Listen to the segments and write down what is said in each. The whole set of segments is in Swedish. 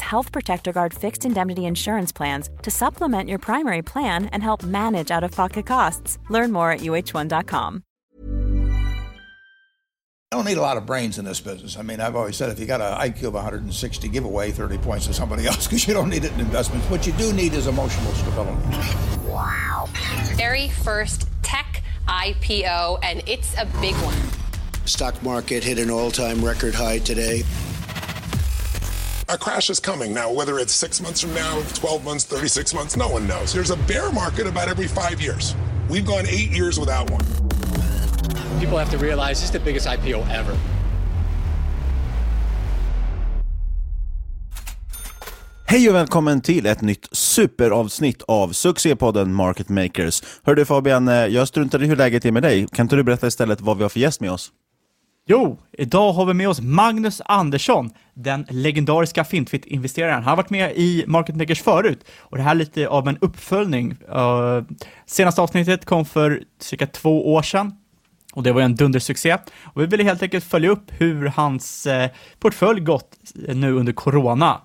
Health Protector Guard fixed indemnity insurance plans to supplement your primary plan and help manage out of pocket costs. Learn more at uh1.com. I don't need a lot of brains in this business. I mean, I've always said if you got an IQ of 160, give away 30 points to somebody else because you don't need it in investments. What you do need is emotional stability. Wow. Very first tech IPO, and it's a big one. Stock market hit an all time record high today. A crash is coming. Now, whether it's six months from now, 12 months, 36 months, no one knows. There's a bear market about every five years. We've gone eight years without one. People have to realize this is the biggest IPO ever. Hej och välkommen till ett nytt superavsnitt av succépodden Market Makers. Hör du Fabian, eh, jag struntar i hur läget är med dig. Kan inte du berätta istället vad vi har för gäst med oss? Jo, idag har vi med oss Magnus Andersson, den legendariska Fintfit-investeraren. Han har varit med i Market Makers förut och det här är lite av en uppföljning. Uh, senaste avsnittet kom för cirka två år sedan och det var en dundersuccé. Och vi ville helt enkelt följa upp hur hans uh, portfölj gått eh, nu under corona.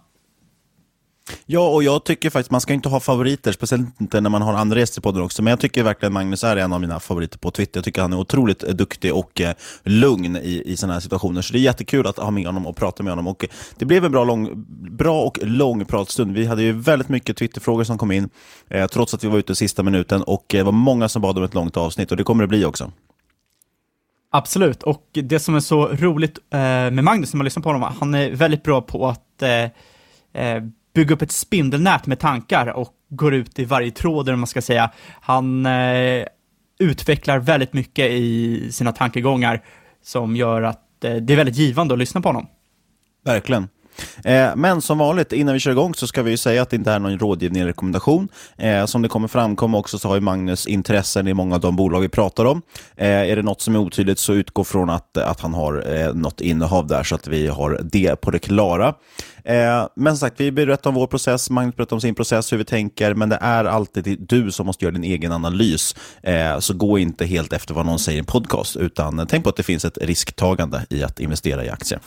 Ja, och jag tycker faktiskt man ska inte ha favoriter, speciellt inte när man har andra gäster på den också. Men jag tycker verkligen Magnus är en av mina favoriter på Twitter. Jag tycker han är otroligt eh, duktig och eh, lugn i, i sådana här situationer. Så det är jättekul att ha med honom och prata med honom. Och eh, det blev en bra, lång, bra och lång pratstund. Vi hade ju väldigt mycket Twitterfrågor som kom in, eh, trots att vi var ute sista minuten. Och eh, det var många som bad om ett långt avsnitt och det kommer det bli också. Absolut, och det som är så roligt eh, med Magnus när man lyssnar på honom, han är väldigt bra på att eh bygga upp ett spindelnät med tankar och går ut i varje tråd, eller man ska säga. Han eh, utvecklar väldigt mycket i sina tankegångar som gör att eh, det är väldigt givande att lyssna på honom. Verkligen. Eh, men som vanligt, innan vi kör igång så ska vi ju säga att det inte är någon rådgivning eller rekommendation. Eh, som det kommer framkomma också så har ju Magnus intressen i många av de bolag vi pratar om. Eh, är det något som är otydligt så utgå från att, att han har eh, något innehav där så att vi har det på det klara. Eh, men som sagt, vi berättar om vår process, Magnus berättar om sin process, hur vi tänker, men det är alltid du som måste göra din egen analys. Eh, så gå inte helt efter vad någon säger i en podcast, utan tänk på att det finns ett risktagande i att investera i aktier.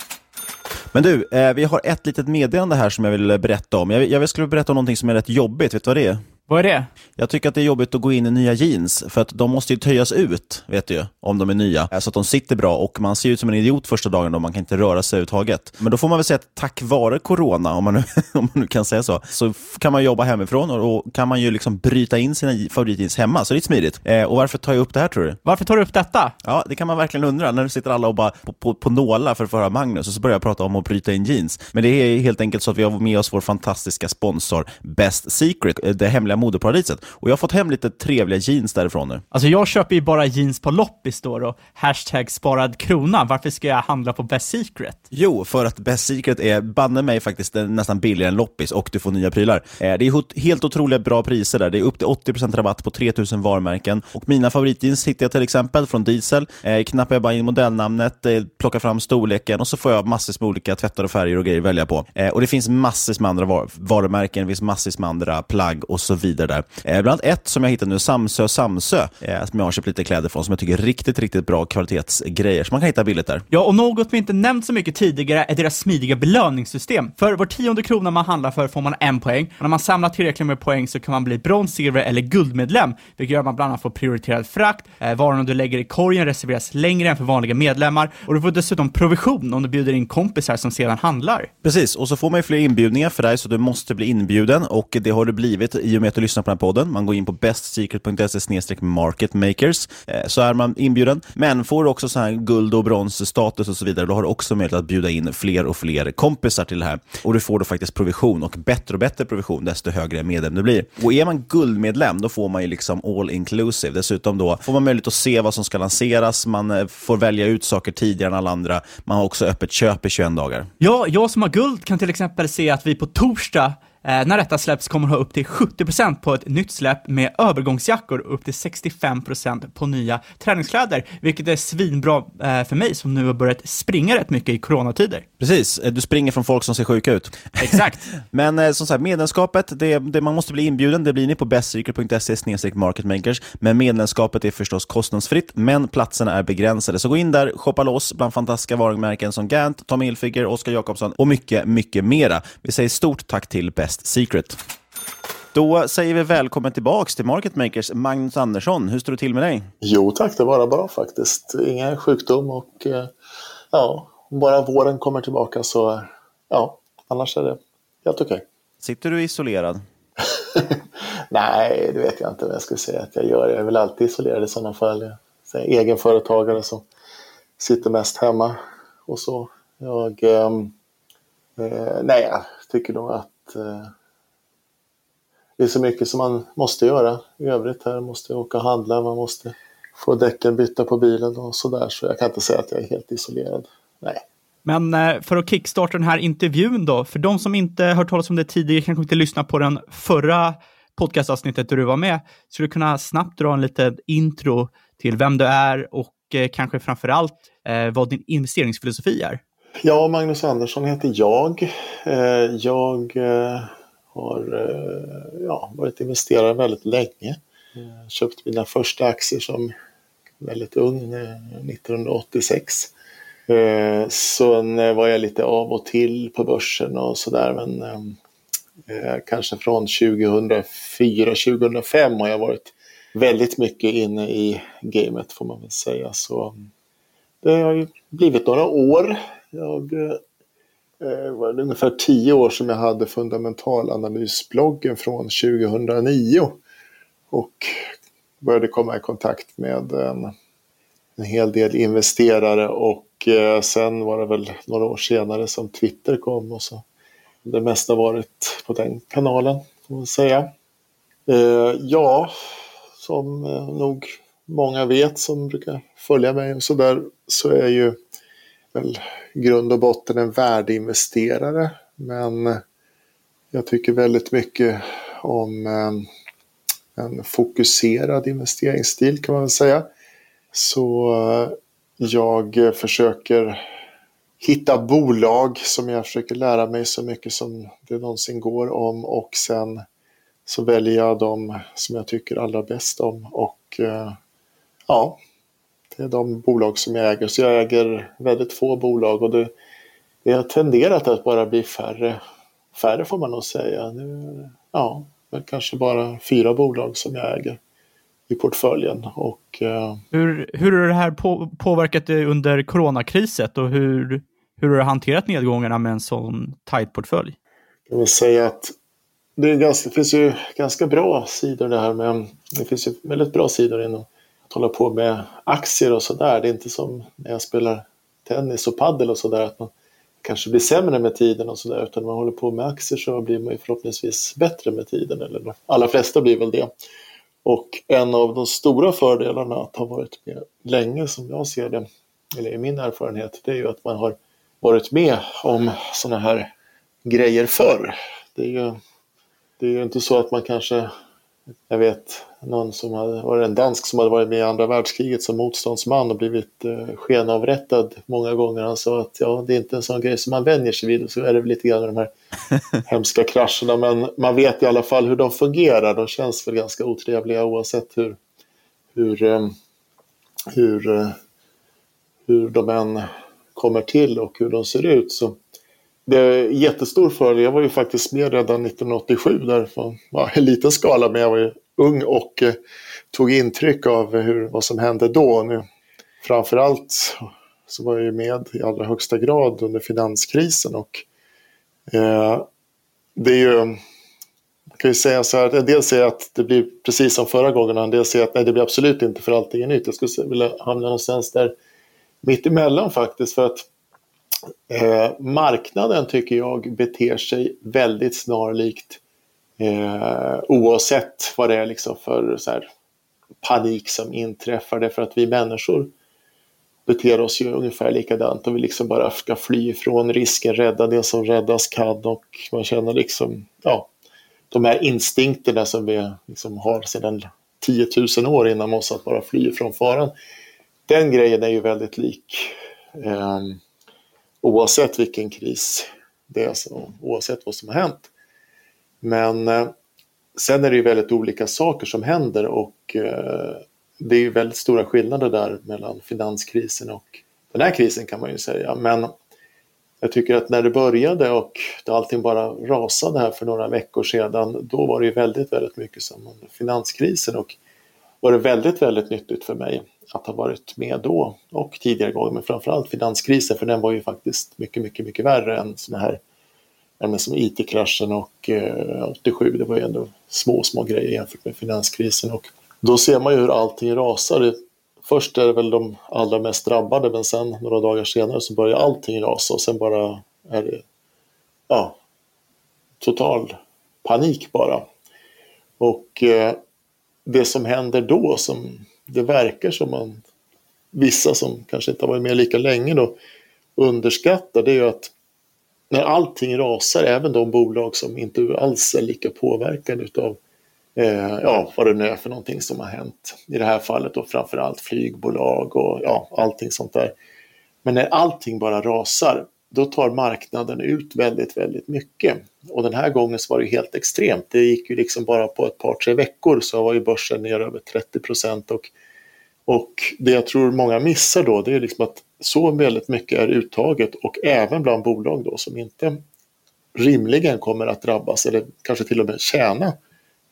Men du, eh, vi har ett litet meddelande här som jag vill berätta om. Jag, jag skulle berätta om någonting som är rätt jobbigt. Vet du vad det är? Vad är det? Jag tycker att det är jobbigt att gå in i nya jeans, för att de måste ju töjas ut, vet du om de är nya, så att de sitter bra och man ser ut som en idiot första dagen och man kan inte röra sig överhuvudtaget. Men då får man väl säga att tack vare corona, om man nu, om man nu kan säga så, så kan man jobba hemifrån och då kan man ju liksom bryta in sina favoritjeans hemma, så det är smidigt. Eh, och varför tar jag upp det här tror du? Varför tar du upp detta? Ja, det kan man verkligen undra, när du sitter alla och bara på, på, på nålar för att få höra Magnus och så börjar jag prata om att bryta in jeans. Men det är helt enkelt så att vi har med oss vår fantastiska sponsor Best Secret, det hemliga modeparadiset. Och jag har fått hem lite trevliga jeans därifrån nu. Alltså jag köper ju bara jeans på loppis då och hashtag sparad krona. Varför ska jag handla på Best Secret? Jo, för att Best Secret är banne mig faktiskt nästan billigare än loppis och du får nya prylar. Eh, det är helt otroligt bra priser där. Det är upp till 80% rabatt på 3000 varumärken. Och mina favoritjeans hittar jag till exempel från Diesel. Eh, knappar jag bara in modellnamnet, eh, plockar fram storleken och så får jag massor med olika tvättar och färger och grejer att välja på. Och det finns massor med andra var varumärken, det finns massor med andra plagg och så vidare där. Eh, bland annat ett som jag hittade nu, Samsö Samsö, eh, som jag har köpt lite kläder från, som jag tycker är riktigt, riktigt bra kvalitetsgrejer, som man kan hitta billigt där. Ja, och något vi inte nämnt så mycket tidigare är deras smidiga belöningssystem. För var tionde krona man handlar för får man en poäng, och när man samlar tillräckligt med poäng så kan man bli brons, silver eller guldmedlem, vilket gör att man bland annat får prioriterad frakt, eh, varorna du lägger i korgen reserveras längre än för vanliga medlemmar, och du får dessutom provision om du bjuder in kompisar som sedan handlar. Precis, och så får man ju fler inbjudningar för dig, så du måste bli inbjuden, och det har du blivit i och med att du lyssnar på den här podden. Man går in på bestsecret.se marketmakers, eh, så är man inbjuden. Men får du också så här guld och bronsstatus och så vidare, då har du också möjlighet att bjuda in fler och fler kompisar till det här. Och du får då faktiskt provision, och bättre och bättre provision, desto högre medlem du blir. Och är man guldmedlem, då får man ju liksom all inclusive. Dessutom då får man möjlighet att se vad som ska lanseras, man eh, får välja ut saker tidigare än alla andra. Man har också öppet köp i 21 dagar. Ja, jag som har guld kan till exempel se att vi på torsdag när detta släpps kommer det ha upp till 70% på ett nytt släpp med övergångsjackor och upp till 65% på nya träningskläder, vilket är svinbra eh, för mig som nu har börjat springa rätt mycket i coronatider. Precis, eh, du springer från folk som ser sjuka ut. Exakt. Men eh, som sagt, medlemskapet, det, det, man måste bli inbjuden, det blir ni på bestsecret.se marketmakers, men medlemskapet är förstås kostnadsfritt, men platserna är begränsade. Så gå in där, shoppa loss bland fantastiska varumärken som Gant, Tommy Hilfiger, Oskar Jakobsson och mycket, mycket mera. Vi säger stort tack till Best Best Secret. Då säger vi välkommen tillbaks till Market Makers, Magnus Andersson. Hur står det till med dig? Jo tack, det var bra faktiskt. Ingen sjukdom och eh, ja, bara våren kommer tillbaka så ja, annars är det helt okej. Okay. Sitter du isolerad? Nej, det vet jag inte vad jag skulle säga att jag gör. Jag är väl alltid isolerad i sådana fall. Jag är egenföretagare som sitter mest hemma och så. Jag, ehm, eh, nej, jag tycker nog att eh, det är så mycket som man måste göra i övrigt här. Man måste åka och handla, man måste få däcken bytta på bilen och sådär. Så jag kan inte säga att jag är helt isolerad. Nej. Men eh, för att kickstarta den här intervjun då, för de som inte hört talas om det tidigare, kanske inte lyssnat på den förra podcastavsnittet där du var med, skulle du kunna snabbt dra en liten intro till vem du är och eh, kanske framför allt eh, vad din investeringsfilosofi är? Ja, Magnus Andersson heter jag. Eh, jag eh, har eh, ja, varit investerare väldigt länge. Köpt mina första aktier som väldigt ung, 1986. Sen var jag lite av och till på börsen och sådär men kanske från 2004-2005 har jag varit väldigt mycket inne i gamet får man väl säga. Så det har ju blivit några år jag eh, eh, det var ungefär tio år som jag hade fundamentalanalysbloggen från 2009 och började komma i kontakt med en, en hel del investerare och eh, sen var det väl några år senare som Twitter kom och så det mesta varit på den kanalen får man säga. Ja, som nog många vet som brukar följa mig och sådär så är ju väl grund och botten en värdeinvesterare. Men jag tycker väldigt mycket om eh, en fokuserad investeringsstil kan man väl säga. Så eh, jag försöker hitta bolag som jag försöker lära mig så mycket som det någonsin går om och sen så väljer jag de som jag tycker allra bäst om och eh, ja, de bolag som jag äger. Så jag äger väldigt få bolag och det, det har tenderat att bara bli färre. Färre får man nog säga. Nu, ja, kanske bara fyra bolag som jag äger i portföljen. Och, uh... hur, hur har det här på, påverkat dig under coronakrisen och hur, hur har du hanterat nedgångarna med en sån tight portfölj? Jag vill säga att det, är ganska, det finns ju ganska bra sidor det här med, det finns ju väldigt bra sidor inom hålla på med aktier och sådär. Det är inte som när jag spelar tennis och paddel och sådär att man kanske blir sämre med tiden och sådär. Utan när man håller på med aktier så blir man ju förhoppningsvis bättre med tiden. Eller de allra flesta blir väl det. Och en av de stora fördelarna att ha varit med länge som jag ser det, eller i min erfarenhet, det är ju att man har varit med om sådana här grejer förr. Det är ju, det är ju inte så att man kanske, jag vet någon som hade, var en dansk som hade varit med i andra världskriget som motståndsman och blivit eh, skenavrättad många gånger. Han sa att ja, det är inte en sån grej som man vänjer sig vid. Så är det lite grann de här hemska krascherna. Men man vet i alla fall hur de fungerar. De känns väl ganska otrevliga oavsett hur, hur, eh, hur, eh, hur de än kommer till och hur de ser ut. Så det är jättestor fördel. Jag var ju faktiskt med redan 1987 där på ja, en liten skala, men jag var ju ung och eh, tog intryck av hur, vad som hände då. Nu, framförallt så var jag ju med i allra högsta grad under finanskrisen och eh, det är ju kan ju säga så här, en del säger att det blir precis som förra gången och en del säger att nej, det blir absolut inte för allting är nytt. Jag skulle vilja hamna någonstans där mittemellan faktiskt för att eh, marknaden tycker jag beter sig väldigt snarlikt eh, oavsett vad det är liksom för så här, panik som inträffar därför att vi människor beter oss ju ungefär likadant och vi liksom bara ska fly ifrån risken, rädda det som räddas kan och man känner liksom, ja, de här instinkterna som vi liksom har sedan 10 000 år innan oss att bara fly från faran. Den grejen är ju väldigt lik eh, oavsett vilken kris det är, så, oavsett vad som har hänt. Men eh, sen är det ju väldigt olika saker som händer och eh, det är ju väldigt stora skillnader där mellan finanskrisen och den här krisen kan man ju säga. Men jag tycker att när det började och allting bara rasade här för några veckor sedan, då var det ju väldigt, väldigt mycket som under finanskrisen och var det väldigt, väldigt nyttigt för mig att ha varit med då och tidigare gånger, men framförallt finanskrisen, för den var ju faktiskt mycket, mycket, mycket värre än sådana här ämnen som IT-kraschen och eh, 87. Det var ju ändå små, små grejer jämfört med finanskrisen och då ser man ju hur allting rasar. Först är det väl de allra mest drabbade, men sen några dagar senare så börjar allting rasa och sen bara är det ja, total panik bara. Och eh, det som händer då som det verkar som man vissa som kanske inte har varit med lika länge då underskattar det är ju att när allting rasar, även de bolag som inte alls är lika påverkade utav eh, ja, vad det nu är för någonting som har hänt. I det här fallet då framförallt flygbolag och ja, allting sånt där. Men när allting bara rasar, då tar marknaden ut väldigt, väldigt mycket. Och den här gången så var det helt extremt. Det gick ju liksom bara på ett par, tre veckor så var ju börsen ner över 30 procent och, och det jag tror många missar då det är liksom att så väldigt mycket är uttaget och även bland bolag då som inte rimligen kommer att drabbas eller kanske till och med tjäna.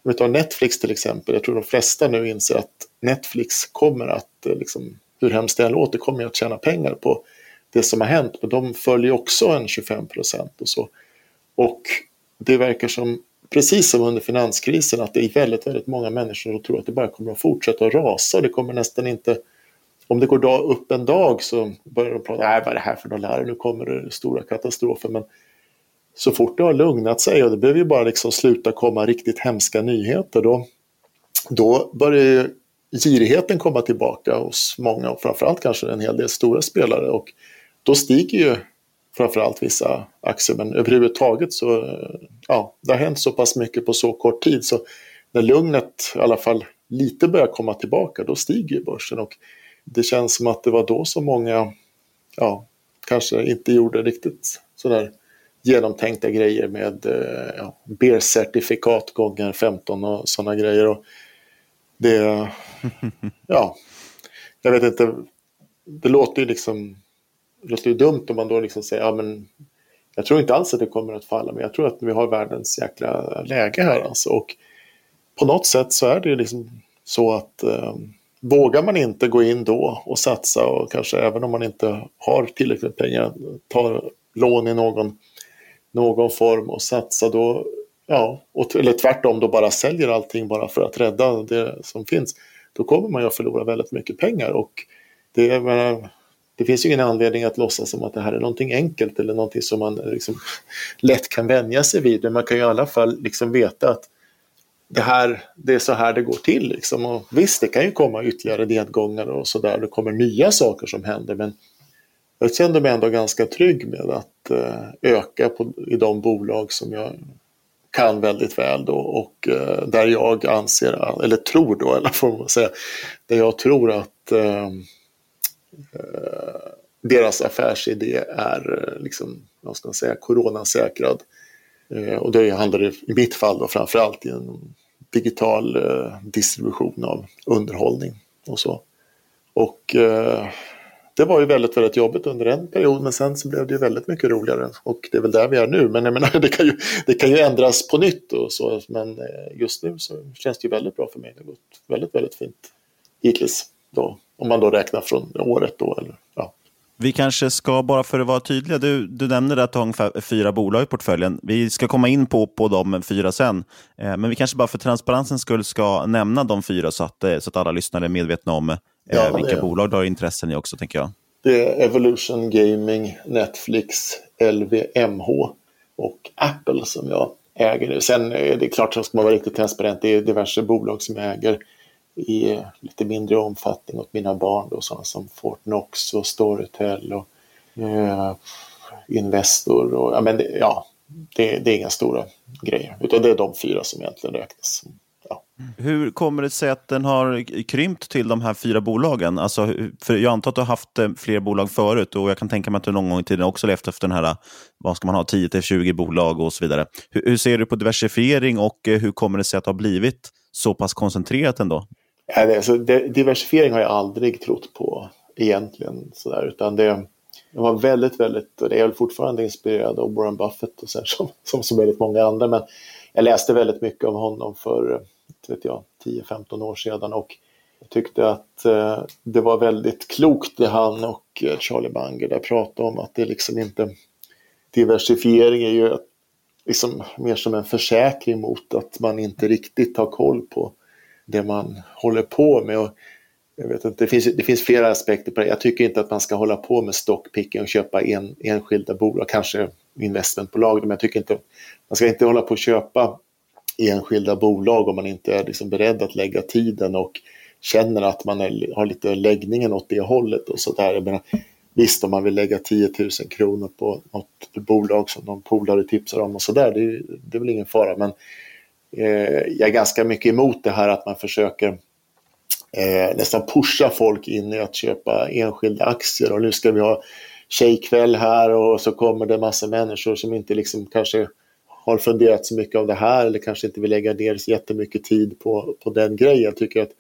Om vi tar Netflix till exempel, jag tror de flesta nu inser att Netflix kommer att, eh, liksom, hur hemskt det än låter, kommer att tjäna pengar på det som har hänt. Men de följer också en 25 procent och så. Och det verkar som, precis som under finanskrisen, att det är väldigt, väldigt många människor som tror att det bara kommer att fortsätta att rasa. och Det kommer nästan inte om det går upp en dag så börjar de prata, nej vad är det här för något lärare, nu kommer det stora katastrofer. Men så fort det har lugnat sig och det behöver ju bara liksom sluta komma riktigt hemska nyheter då, då börjar girigheten komma tillbaka hos många och framförallt kanske en hel del stora spelare och då stiger ju framförallt vissa aktier men överhuvudtaget så ja, det har hänt så pass mycket på så kort tid så när lugnet i alla fall lite börjar komma tillbaka då stiger börsen och det känns som att det var då som många ja, kanske inte gjorde riktigt sådär genomtänkta grejer med eh, ja, BER-certifikat gånger 15 och sådana grejer. Och det, ja, jag vet inte, det låter ju liksom, det låter ju dumt om man då liksom säger, ja men jag tror inte alls att det kommer att falla, men jag tror att vi har världens jäkla läge här alltså. Och på något sätt så är det ju liksom så att eh, vågar man inte gå in då och satsa och kanske även om man inte har tillräckligt med pengar ta lån i någon, någon form och satsa då, ja, eller tvärtom då bara säljer allting bara för att rädda det som finns, då kommer man ju att förlora väldigt mycket pengar och det är, det finns ju ingen anledning att låtsas som att det här är någonting enkelt eller någonting som man eh, liksom lätt kan vänja sig vid. Men man kan ju i alla fall liksom veta att det, här, det är så här det går till. Liksom. Och visst, det kan ju komma ytterligare nedgångar och sådär. Det kommer nya saker som händer. Men jag kände mig ändå ganska trygg med att eh, öka på, i de bolag som jag kan väldigt väl då och eh, där jag anser, eller tror då, eller får man säga, där jag tror att eh Eh, deras affärsidé är eh, liksom, vad ska man säga, coronasäkrad. Eh, och det handlar i mitt fall då framförallt om digital eh, distribution av underhållning och så. Och eh, det var ju väldigt, väldigt jobbigt under en period men sen så blev det ju väldigt mycket roligare och det är väl där vi är nu. Men jag menar, det kan ju, det kan ju ändras på nytt och så men just nu så känns det ju väldigt bra för mig. Det har gått väldigt, väldigt fint hittills då. Om man då räknar från året då eller ja, vi kanske ska, bara för att vara tydliga, du, du nämnde att du har ungefär fyra bolag i portföljen. Vi ska komma in på, på de fyra sen. Eh, men vi kanske bara för transparensens skull ska nämna de fyra så att, eh, så att alla lyssnare är medvetna om eh, ja, vilka det. bolag du har intressen i också, tänker jag. Det är Evolution Gaming, Netflix, LVMH och Apple som jag äger nu. Sen är det klart, så ska man vara riktigt transparent, det är diverse bolag som jag äger i eh, lite mindre omfattning åt mina barn då, sådana som Fortnox och Storytel och eh, Investor och ja, men det, ja, det, det, är inga stora grejer utan det är de fyra som egentligen räknas. Ja. Hur kommer det sig att den har krympt till de här fyra bolagen? Alltså, för jag antar att du har haft eh, fler bolag förut och jag kan tänka mig att du någon gång i tiden också levt efter den här, eh, vad ska man ha, 10-20 bolag och så vidare. Hur, hur, ser du på diversifiering och hur kommer det sig att det har blivit så pass koncentrerat ändå? Alltså, diversifiering har jag aldrig trott på egentligen. Sådär, utan det, jag var väldigt, väldigt, och det är jag fortfarande inspirerad av Warren Buffett och så här, som, som som väldigt många andra. Men jag läste väldigt mycket av honom för 10-15 år sedan och jag tyckte att eh, det var väldigt klokt det han och eh, Charlie Munger där pratade om att det liksom inte diversifiering är ju liksom mer som en försäkring mot att man inte riktigt har koll på det man håller på med. Och jag vet inte, det, finns, det finns flera aspekter på det. Jag tycker inte att man ska hålla på med stockpicking och köpa en, enskilda bolag, kanske investmentbolag, men jag tycker inte man ska inte hålla på och köpa enskilda bolag om man inte är liksom beredd att lägga tiden och känner att man är, har lite läggningen åt det hållet och sådär. Visst, om man vill lägga 10 000 kronor på något bolag som någon polare tipsar om och sådär, det, det är väl ingen fara. Men Eh, jag är ganska mycket emot det här att man försöker eh, nästan pusha folk in i att köpa enskilda aktier och nu ska vi ha tjejkväll här och så kommer det massa människor som inte liksom kanske har funderat så mycket av det här eller kanske inte vill lägga ner så jättemycket tid på, på den grejen. Jag tycker att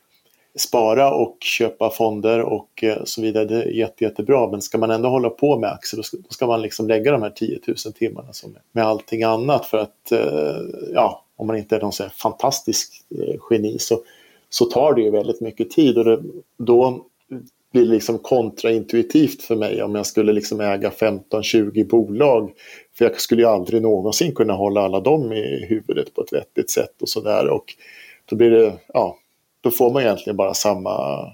spara och köpa fonder och eh, så vidare, det är jätte, jättebra. Men ska man ändå hålla på med aktier, då ska, då ska man liksom lägga de här 10 000 timmarna som med allting annat. För att, eh, ja, om man inte är någon så fantastisk eh, geni så, så tar det ju väldigt mycket tid och det, då blir det liksom kontraintuitivt för mig om jag skulle liksom äga 15-20 bolag. För jag skulle ju aldrig någonsin kunna hålla alla dem i huvudet på ett vettigt sätt och sådär. Och då blir det, ja, då får man egentligen bara samma,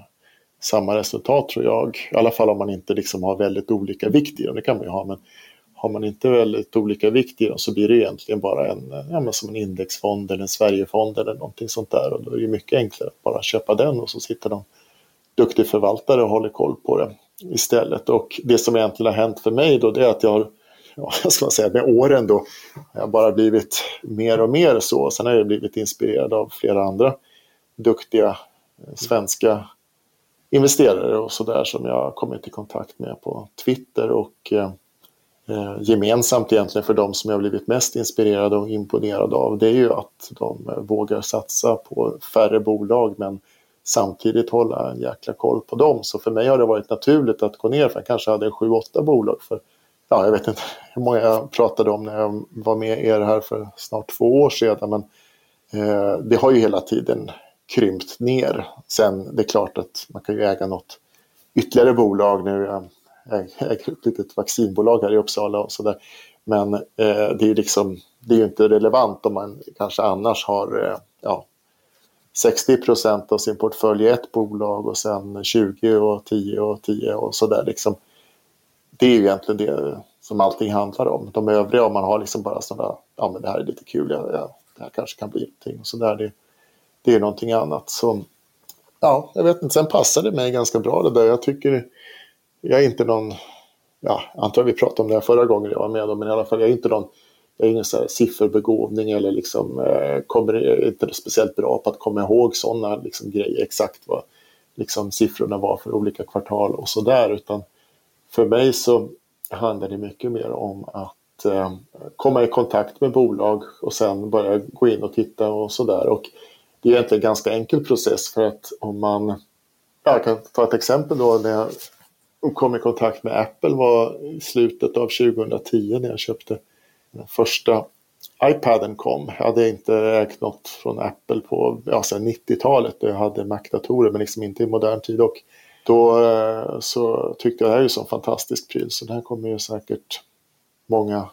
samma resultat tror jag. I alla fall om man inte liksom har väldigt olika vikt i dem, det kan man ju ha. Men har man inte väldigt olika vikt i dem så blir det egentligen bara en, eh, ja, som en indexfond eller en Sverigefond eller någonting sånt där. Och då är det mycket enklare att bara köpa den och så sitter de duktig förvaltare och håller koll på det istället. Och det som egentligen har hänt för mig då det är att jag har, ja, ska man säga, med åren då, jag har bara blivit mer och mer så. Sen har jag blivit inspirerad av flera andra duktiga eh, svenska investerare och sådär som jag har kommit i kontakt med på Twitter och eh, eh, gemensamt egentligen för de som jag blivit mest inspirerad och imponerad av det är ju att de eh, vågar satsa på färre bolag men samtidigt hålla en jäkla koll på dem. Så för mig har det varit naturligt att gå ner, för jag kanske hade sju, åtta bolag för ja, jag vet inte hur många jag pratade om när jag var med er här för snart två år sedan. Men eh, det har ju hela tiden krympt ner. Sen det är klart att man kan ju äga något ytterligare bolag nu jag äger ett litet vaccinbolag här i Uppsala och sådär. Men eh, det är liksom, det är ju inte relevant om man kanske annars har eh, ja, 60 procent av sin portfölj i ett bolag och sen 20 och 10 och 10 och sådär. Liksom. det är ju egentligen det som allting handlar om. De övriga, om man har liksom bara sådana, ja men det här är lite kul, ja, ja, det här kanske kan bli någonting och sådär. Det, det är någonting annat. Så, ja, jag vet inte, sen passar det mig ganska bra det där. Jag tycker, jag är inte någon, ja, antar vi pratade om det här förra gången jag var med, men i alla fall, jag är inte någon jag är ingen så här sifferbegåvning eller liksom, eh, kommer, är inte speciellt bra på att komma ihåg sådana liksom, grejer, exakt vad liksom, siffrorna var för olika kvartal och sådär. Utan för mig så handlar det mycket mer om att eh, komma i kontakt med bolag och sen börja gå in och titta och sådär. Och det är egentligen en ganska enkel process för att om man, jag kan ta ett exempel då när jag kom i kontakt med Apple var i slutet av 2010 när jag köpte den första iPaden kom. Jag hade inte ägt något från Apple på ja, 90-talet. Jag hade Mac-datorer men liksom inte i modern tid. Och då eh, så tyckte jag det här är ju så fantastisk pryl så det här kommer ju säkert många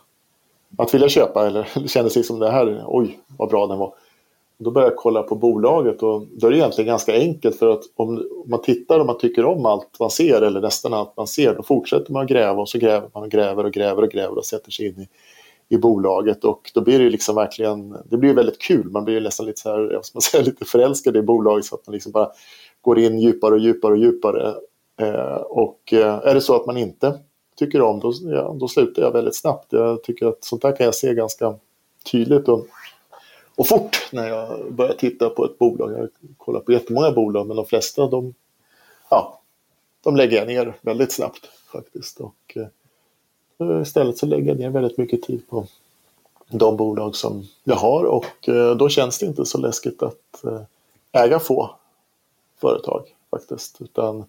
att vilja köpa. Eller det kändes liksom det här, oj vad bra den var. Då började jag kolla på bolaget och då är det egentligen ganska enkelt för att om man tittar och man tycker om allt man ser eller nästan allt man ser då fortsätter man att gräva och så gräver man och gräver och gräver och gräver och sätter sig in i i bolaget och då blir det liksom verkligen, det blir väldigt kul. Man blir nästan lite, så här, jag ska säga, lite förälskad i bolaget så att man liksom bara går in djupare och djupare och djupare. Eh, och eh, är det så att man inte tycker om då, ja, då slutar jag väldigt snabbt. Jag tycker att sånt här kan jag se ganska tydligt och, och fort när jag börjar titta på ett bolag. Jag kollar på jättemånga bolag men de flesta de, ja, de lägger jag ner väldigt snabbt faktiskt. Och, eh, Istället så lägger jag ner väldigt mycket tid på de bolag som jag har och eh, då känns det inte så läskigt att eh, äga få företag faktiskt. Utan,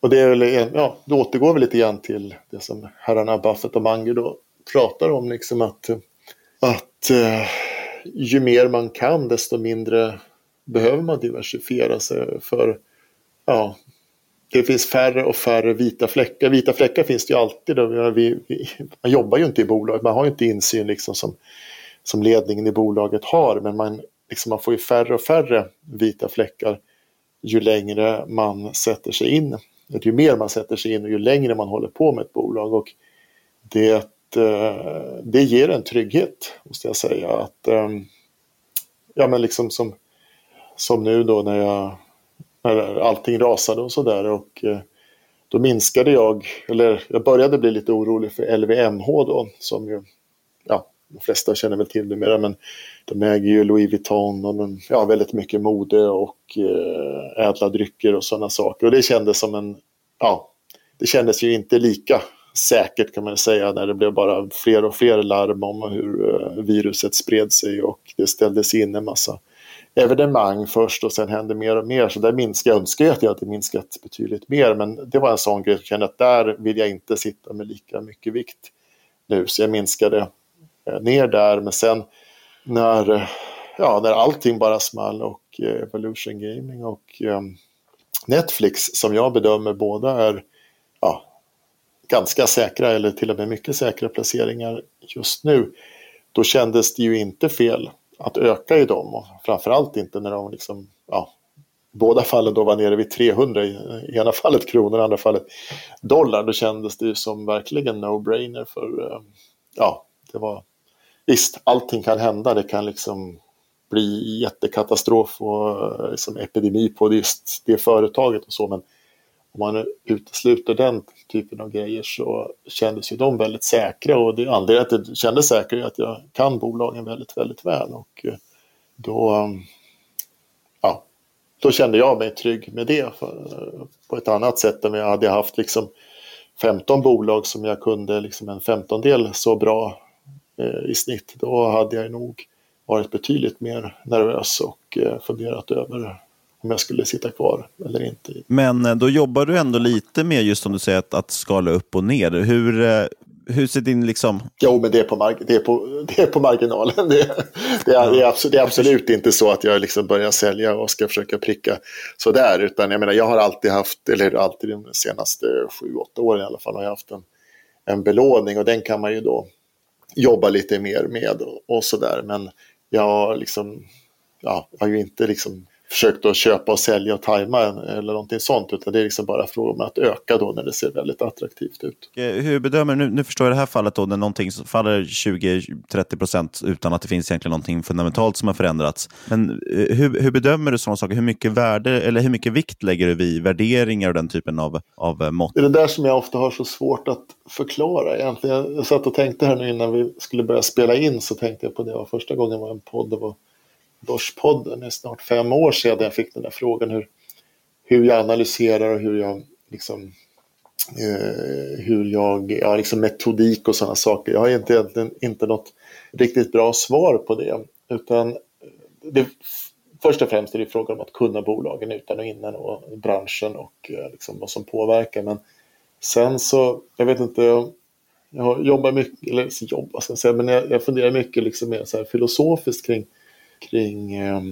och det, är väl, ja, det återgår väl lite grann till det som herrarna Buffett och Munger då pratar om. Liksom att, att eh, ju mer man kan desto mindre behöver man diversifiera sig för ja, det finns färre och färre vita fläckar. Vita fläckar finns det ju alltid. Vi, vi, man jobbar ju inte i bolaget, man har ju inte insyn liksom som, som ledningen i bolaget har. Men man, liksom, man får ju färre och färre vita fläckar ju längre man sätter sig in. Ju mer man sätter sig in och ju längre man håller på med ett bolag. Och det, Eh, det ger en trygghet, måste jag säga. Att, ehm, ja, men liksom som, som nu då när jag när allting rasade och sådär. Och eh, då minskade jag, eller jag började bli lite orolig för LVMH då, som ju, ja, de flesta känner väl till numera, men de äger ju Louis Vuitton och de, ja, väldigt mycket mode och eh, ädla drycker och sådana saker. Och det kändes som en, ja, det kändes ju inte lika säkert kan man säga när det blev bara fler och fler larm om hur eh, viruset spred sig och det ställdes in en massa evenemang först och sen hände mer och mer. Så där minskade, jag önskar att jag hade minskat betydligt mer. Men det var en sån grej, jag kände att där vill jag inte sitta med lika mycket vikt nu. Så jag minskade eh, ner där. Men sen när, eh, ja, när allting bara small och Evolution Gaming och Netflix som jag bedömer båda är ja, ganska säkra eller till och med mycket säkra placeringar just nu. Då kändes det ju inte fel att öka i dem och framförallt inte när de liksom, ja, båda fallen då var nere vid 300, i ena fallet kronor, i andra fallet dollar, då kändes det ju som verkligen no-brainer för, eh, ja, det var, visst, allting kan hända, det kan liksom bli jättekatastrof och eh, liksom epidemi på just det företaget och så, men om man utesluter den typen av grejer så kändes ju de väldigt säkra och det anledningen att det kändes säkert är att jag kan bolagen väldigt, väldigt väl och eh, då, mm, ja, då kände jag mig trygg med det eh, på ett annat sätt än jag hade haft liksom 15 bolag som jag kunde liksom en femtondel så bra eh, i snitt. Då hade jag nog varit betydligt mer nervös och eh, funderat över om jag skulle sitta kvar eller inte. Men eh, då jobbar du ändå lite med just som du säger att, att skala upp och ner. Hur, eh, hur ser din liksom... Jo, men det är på, marg det är på, det är på marginalen. Det, det, är, det, är absolut, det är absolut inte så att jag liksom börjar sälja och ska försöka pricka sådär. Utan jag menar, jag har alltid haft, eller alltid de senaste sju, åtta åren i alla fall, har jag haft en, en belåning och den kan man ju då jobba lite mer med och, och sådär. Men jag, liksom, ja, jag har ju inte liksom försökt att köpa och sälja och tajma eller någonting sånt. Utan det är liksom bara fråga om att öka då när det ser väldigt attraktivt ut. Eh, hur bedömer du, nu, förstår jag det här fallet då, när någonting faller 20-30 procent utan att det finns egentligen någonting fundamentalt som har förändrats. Men eh, hur, hur bedömer du sådana saker? Hur mycket värde eller hur mycket vikt lägger du vid värderingar och den typen av, av eh, mått? Det är det där som jag ofta har så svårt att förklara egentligen. Jag satt och tänkte här nu innan vi skulle börja spela in så tänkte jag på det. Första gången var en podd, det var Börspodden. Det är snart fem år sedan jag fick den där frågan hur, hur jag analyserar och hur jag liksom eh, hur jag, ja liksom metodik och sådana saker. Jag har inte, egentligen inte något riktigt bra svar på det. Utan det, först och främst är det frågan om att kunna bolagen utan och innan och branschen och eh, liksom vad som påverkar. Men sen så, jag vet inte, jag, jag jobbar mycket, eller jobbar ska jag säga, men jag, jag funderar mycket liksom mer så här filosofiskt kring kring, eh,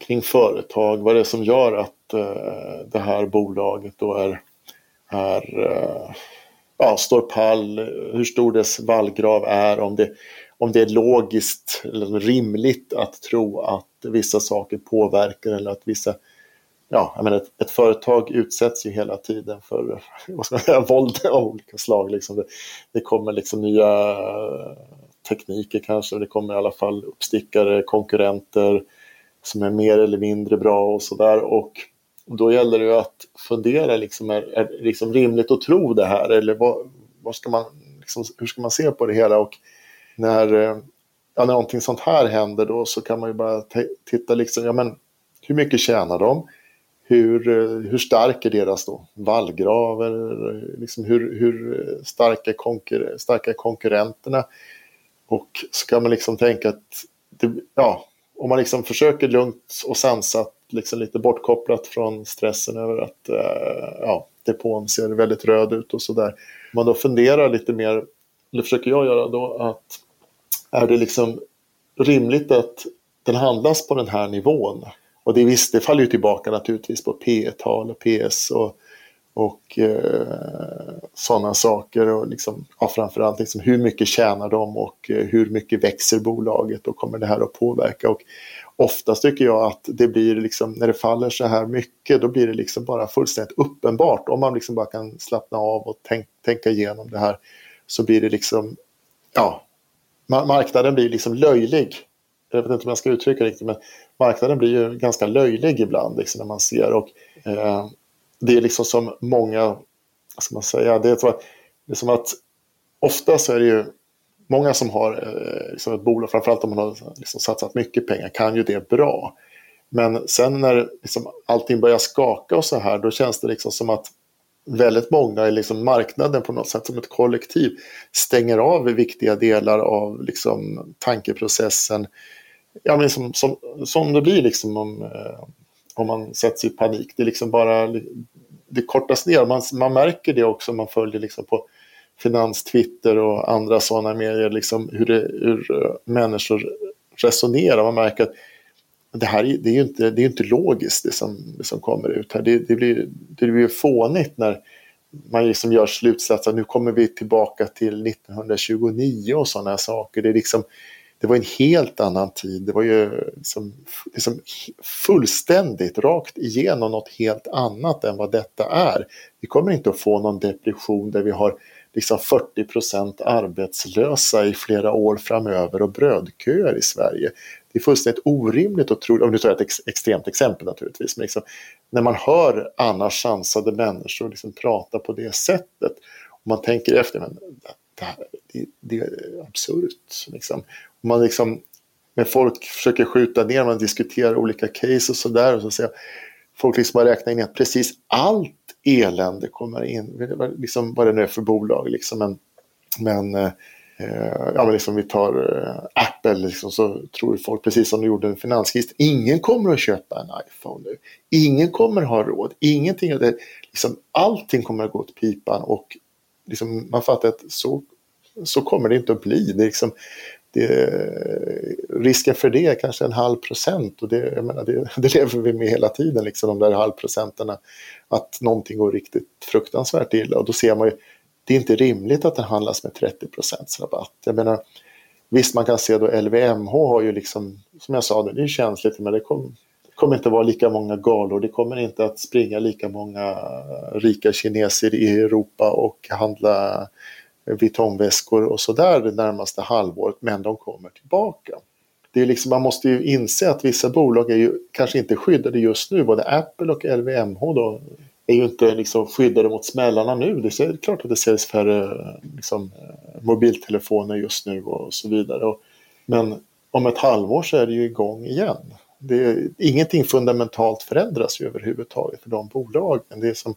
kring företag. Vad det är som gör att eh, det här bolaget då är, är eh, ja, står pall, hur stor dess vallgrav är, om det, om det är logiskt eller rimligt att tro att vissa saker påverkar eller att vissa Ja, jag menar, ett, ett företag utsätts ju hela tiden för vad ska man säga, våld av olika slag. Liksom det, det kommer liksom nya tekniker kanske. Det kommer i alla fall uppstickare, konkurrenter som är mer eller mindre bra och sådär. Och då gäller det ju att fundera, liksom, är, är det liksom rimligt att tro det här? Eller vad, vad ska man, liksom, hur ska man se på det hela? Och när, eh, ja, när någonting sånt här händer då så kan man ju bara titta, liksom, ja, men, hur mycket tjänar de? Hur, eh, hur stark är deras då vallgrav? Liksom hur, hur starka, konkur starka konkurrenterna? Och ska man liksom tänka att det, ja, om man liksom försöker lugnt och sansat, liksom lite bortkopplat från stressen över att eh, ja, depån ser väldigt röd ut och sådär. Om man då funderar lite mer, eller försöker jag göra då, att är det liksom rimligt att den handlas på den här nivån? Och det, visst, det faller ju tillbaka naturligtvis på P tal och PS och och eh, sådana saker. Och liksom, ja, framförallt liksom, hur mycket tjänar de och eh, hur mycket växer bolaget och kommer det här att påverka? Och oftast tycker jag att det blir liksom, när det faller så här mycket, då blir det liksom bara fullständigt uppenbart. Om man liksom bara kan slappna av och tänk, tänka igenom det här så blir det liksom, ja, marknaden blir liksom löjlig. Jag vet inte om jag ska uttrycka det riktigt, men marknaden blir ju ganska löjlig ibland liksom, när man ser. Och, eh, det är liksom som många, vad ska man säga, det är, det är som att ofta så är det ju många som har eh, liksom ett bolag, framförallt om man har liksom satsat mycket pengar, kan ju det bra. Men sen när liksom allting börjar skaka och så här, då känns det liksom som att väldigt många i liksom marknaden på något sätt som ett kollektiv stänger av viktiga delar av liksom tankeprocessen. Ja, men som, som, som det blir liksom om, eh, om man sätts i panik. Det liksom bara, det kortas ner. Man, man märker det också om man följer liksom på finanstwitter och andra sådana medier, liksom hur, det, hur människor resonerar. Man märker att det här det är ju inte, det är inte logiskt det som, det som kommer ut här. Det, det, blir, det blir fånigt när man liksom gör slutsatser. Nu kommer vi tillbaka till 1929 och sådana saker. Det är liksom, det var en helt annan tid. Det var ju liksom, liksom fullständigt rakt igenom något helt annat än vad detta är. Vi kommer inte att få någon depression där vi har liksom 40 procent arbetslösa i flera år framöver och brödköer i Sverige. Det är fullständigt orimligt att tro, om du tar ett ex extremt exempel naturligtvis, men liksom, när man hör annars sansade människor liksom prata på det sättet och man tänker efter, men det, här, det, det är absurt. Liksom man liksom, när folk försöker skjuta ner, man diskuterar olika case och sådär. Och så säger folk liksom bara räknar in att precis allt elände kommer in, liksom vad det nu är för bolag. Liksom. Men, men, eh, ja, men liksom vi tar eh, Apple, liksom, så tror folk, precis som de gjorde en finanskris, ingen kommer att köpa en iPhone nu. Ingen kommer att ha råd. Ingenting, det, liksom, allting kommer att gå åt pipan och liksom, man fattar att så, så kommer det inte att bli. Det är liksom, det, risken för det är kanske en halv procent och det, jag menar, det, det lever vi med hela tiden, liksom de där halvprocenterna. Att någonting går riktigt fruktansvärt illa och då ser man ju, det är inte rimligt att den handlas med 30 procents rabatt. Jag menar, visst man kan se då LVMH har ju liksom, som jag sa, det är känsligt men det, kom, det kommer inte vara lika många galor. Det kommer inte att springa lika många rika kineser i Europa och handla vitongväskor och sådär det närmaste halvåret. Men de kommer tillbaka. Det är liksom, man måste ju inse att vissa bolag är ju kanske inte skyddade just nu. Både Apple och LVMH då är ju inte liksom skyddade mot smällarna nu. Det är klart att det säljs färre liksom, mobiltelefoner just nu och så vidare. Men om ett halvår så är det ju igång igen. Det är, ingenting fundamentalt förändras ju överhuvudtaget för de bolagen. Det är som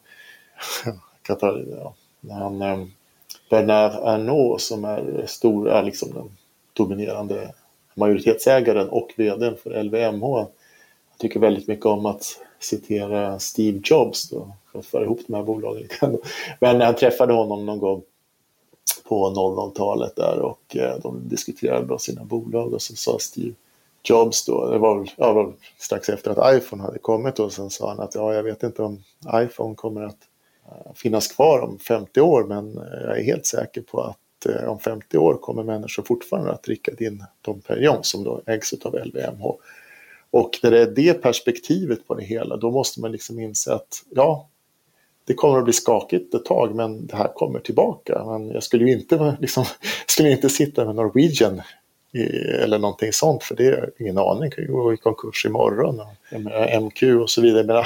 Katarina, ja, han, ehm, Bernard Arnault som är stor, är liksom den dominerande majoritetsägaren och vdn för LVMH. Jag tycker väldigt mycket om att citera Steve Jobs då, för att föra ihop de här bolagen. Men när han träffade honom någon gång på 00-talet där och eh, de diskuterade då sina bolag och så sa Steve Jobs då, det var, ja, var strax efter att iPhone hade kommit och sen sa han att ja, jag vet inte om iPhone kommer att finnas kvar om 50 år men jag är helt säker på att uh, om 50 år kommer människor fortfarande att dricka din Dom Perignon som då ägs av LVMH. Och när det är det perspektivet på det hela då måste man liksom inse att ja, det kommer att bli skakigt ett tag men det här kommer tillbaka. Men jag skulle ju inte, liksom, skulle inte sitta med Norwegian i, eller någonting sånt för det jag ingen aning. kan ju gå i konkurs imorgon. Och, MQ och så vidare. Men,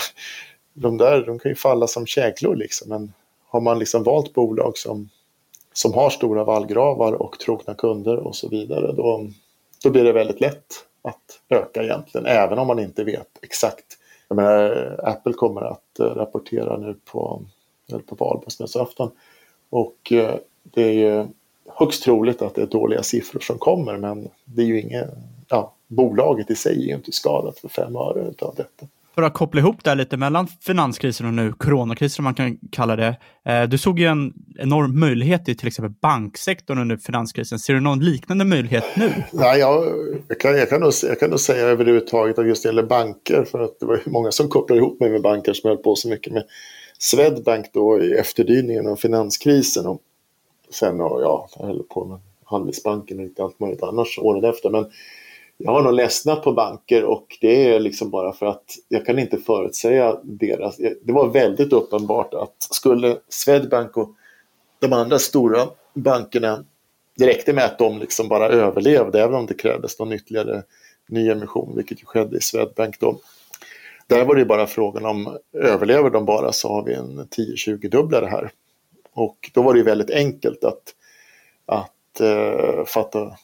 de där de kan ju falla som käglor liksom. Men har man liksom valt bolag som, som har stora vallgravar och trogna kunder och så vidare då, då blir det väldigt lätt att öka egentligen. Även om man inte vet exakt jag menar, Apple kommer att eh, rapportera nu på, på valborgsmässoafton och eh, det är ju högst troligt att det är dåliga siffror som kommer men det är ju inget, ja, bolaget i sig är ju inte skadat för fem öre av detta. För att koppla ihop det här lite mellan finanskrisen och nu coronakrisen, om man kan kalla det. Eh, du såg ju en enorm möjlighet i till exempel banksektorn under finanskrisen. Ser du någon liknande möjlighet nu? Nej, jag, jag, kan, jag, kan, nog, jag kan nog säga överhuvudtaget att just det gäller banker, för att det var många som kopplade ihop mig med banker som höll på så mycket med Swedbank då i efterdyningen av finanskrisen. Och sen, och, ja, jag höll på med Handelsbanken och lite allt möjligt annars året efter. Men jag har nog ledsnat på banker och det är liksom bara för att jag kan inte förutsäga deras... Det var väldigt uppenbart att skulle Swedbank och de andra stora bankerna, det räckte med att de liksom bara överlevde även om det krävdes någon ytterligare nyemission, vilket ju skedde i Swedbank då. Där var det bara frågan om överlever de bara så har vi en 10-20 dubblare här. Och då var det väldigt enkelt att, att uh, fatta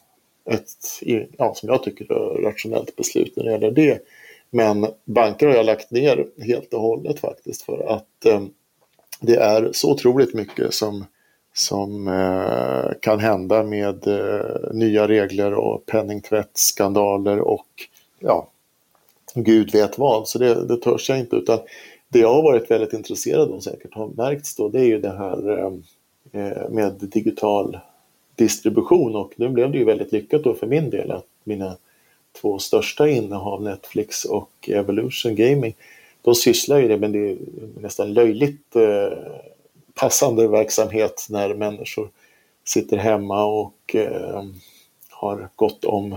ett, ja, som jag tycker, rationellt beslut när det gäller det. Men banker har jag lagt ner helt och hållet faktiskt för att eh, det är så otroligt mycket som, som eh, kan hända med eh, nya regler och penningtvättsskandaler och ja, gud vet vad. Så det, det törs jag inte. Utan det jag har varit väldigt intresserad av säkert har märkts då, det är ju det här ehm, eh, med digital distribution. Och nu blev det ju väldigt lyckat då för min del att mina två största innehav, Netflix och Evolution Gaming, de sysslar ju det men det är nästan löjligt eh, passande verksamhet när människor sitter hemma och eh, har gott om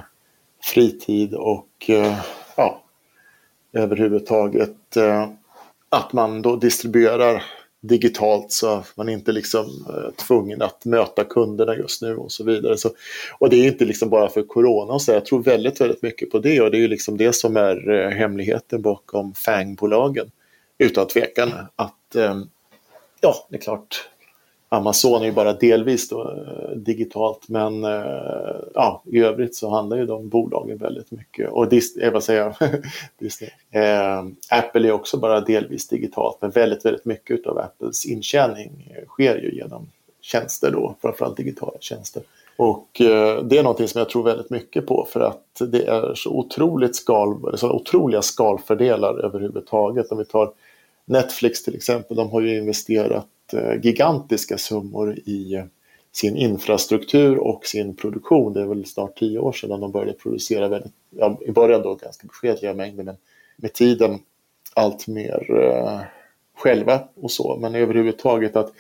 fritid och eh, ja, överhuvudtaget eh, att man då distribuerar digitalt så man är inte liksom eh, tvungen att möta kunderna just nu och så vidare. Så, och det är inte liksom bara för corona och så, jag tror väldigt, väldigt mycket på det och det är ju liksom det som är eh, hemligheten bakom FANG-bolagen. Utan tvekan att, eh, ja, det är klart, Amazon är ju bara delvis då, eh, digitalt men eh, ja, i övrigt så handlar ju de bolagen väldigt mycket. Och Disney, eh, vad säger jag? Disney. Eh, Apple är också bara delvis digitalt men väldigt, väldigt mycket av Apples intjäning eh, sker ju genom tjänster då, framförallt digitala tjänster. Och eh, det är någonting som jag tror väldigt mycket på för att det är så otroligt skal, så otroliga skalfördelar överhuvudtaget. Om vi tar Netflix till exempel, de har ju investerat Eh, gigantiska summor i sin infrastruktur och sin produktion. Det är väl snart tio år sedan de började producera väldigt, ja, i början då ganska beskedliga mängder men med tiden allt mer eh, själva och så. Men överhuvudtaget att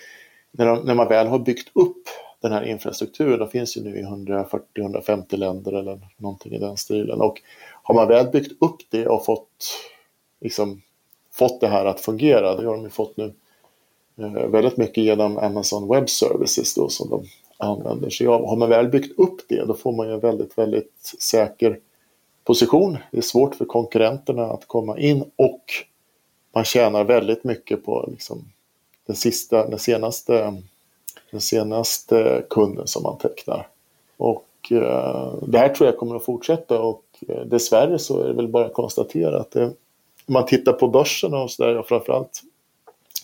när, de, när man väl har byggt upp den här infrastrukturen, de finns ju nu i 140-150 länder eller någonting i den stilen och har man väl byggt upp det och fått liksom fått det här att fungera. Det har de ju fått nu Eh, väldigt mycket genom Amazon Web Services då som de använder. sig av. har man väl byggt upp det då får man ju en väldigt, väldigt säker position. Det är svårt för konkurrenterna att komma in och man tjänar väldigt mycket på liksom, den, sista, den, senaste, den senaste kunden som man tecknar. Och eh, det här tror jag kommer att fortsätta och eh, dessvärre så är det väl bara att konstatera att det, om man tittar på börsen och sådär, och framförallt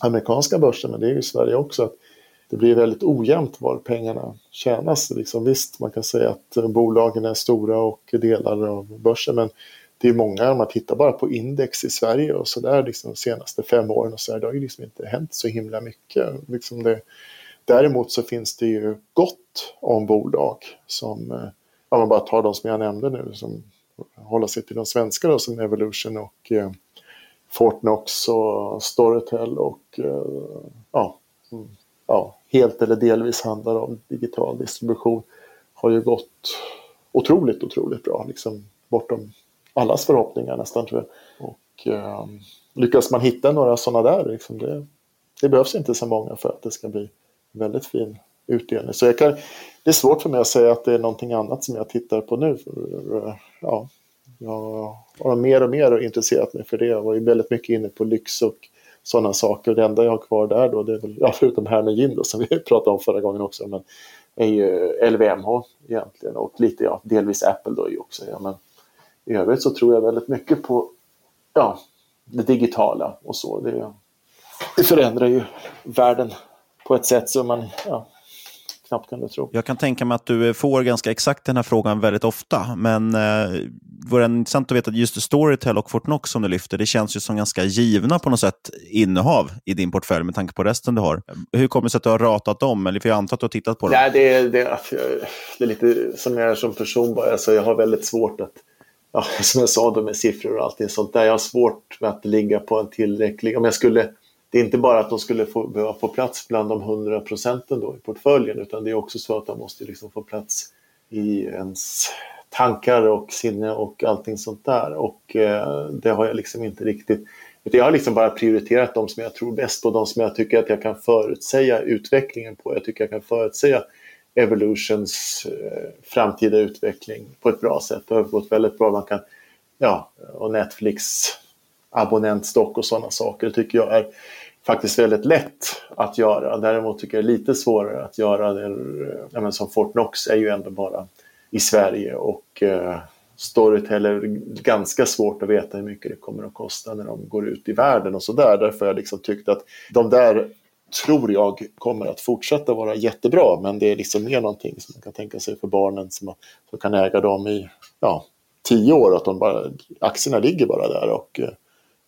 amerikanska börsen, men det är ju Sverige också, att det blir väldigt ojämnt var pengarna tjänas. Liksom, visst, man kan säga att bolagen är stora och delar av börsen, men det är många, om man tittar bara på index i Sverige och så där liksom, de senaste fem åren och så där, det har ju liksom inte hänt så himla mycket. Liksom det, däremot så finns det ju gott om bolag som, eh, om man bara tar de som jag nämnde nu, som håller sig till de svenska då, som Evolution och eh, Fortnox och Storytel och eh, ja, mm, ja, helt eller delvis handlar om digital distribution har ju gått otroligt, otroligt bra. Liksom bortom allas förhoppningar nästan tror jag. Och eh, lyckas man hitta några sådana där, liksom det, det behövs inte så många för att det ska bli väldigt fin utdelning. Så jag kan, det är svårt för mig att säga att det är någonting annat som jag tittar på nu. För, eh, ja, jag har mer och mer intresserat mig för det. Jag var ju väldigt mycket inne på lyx och sådana saker. Det enda jag har kvar där då, det är väl, ja, förutom Hermelin då, som vi pratade om förra gången också, men är ju LVMH egentligen och lite, ja, delvis Apple då ju också. Ja, men i övrigt så tror jag väldigt mycket på ja, det digitala och så. Det, det förändrar ju världen på ett sätt som man ja, knappt kunde tro. Jag kan tänka mig att du får ganska exakt den här frågan väldigt ofta, men eh, vore intressant att veta att just Storytel och Fortnox som du lyfter, det känns ju som ganska givna på något sätt innehav i din portfölj med tanke på resten du har. Hur kommer det sig att du har ratat dem? Eller för jag antar att du har tittat på dem? Nej, det, är, det, det är lite som jag är som person bara. Alltså, jag har väldigt svårt att ja, som jag sa då med siffror och allting sånt där. Jag har svårt med att ligga på en tillräcklig, om jag skulle det är inte bara att de skulle få, behöva få plats bland de 100 procenten då i portföljen utan det är också så att de måste liksom få plats i ens tankar och sinne och allting sånt där. Och eh, det har jag liksom inte riktigt... Jag har liksom bara prioriterat de som jag tror bäst på, de som jag tycker att jag kan förutsäga utvecklingen på. Jag tycker jag kan förutsäga Evolutions eh, framtida utveckling på ett bra sätt. Det har gått väldigt bra. Man kan, ja, och Netflix abonnentstock och sådana saker tycker jag är faktiskt väldigt lätt att göra. Däremot tycker jag det är lite svårare att göra det. Som Fortnox är ju ändå bara i Sverige och eh, Storytel är ganska svårt att veta hur mycket det kommer att kosta när de går ut i världen och sådär. Därför har jag liksom tyckt att de där tror jag kommer att fortsätta vara jättebra men det är liksom mer någonting som man kan tänka sig för barnen som, som kan äga dem i ja, tio år. Att de bara, aktierna ligger bara där och eh,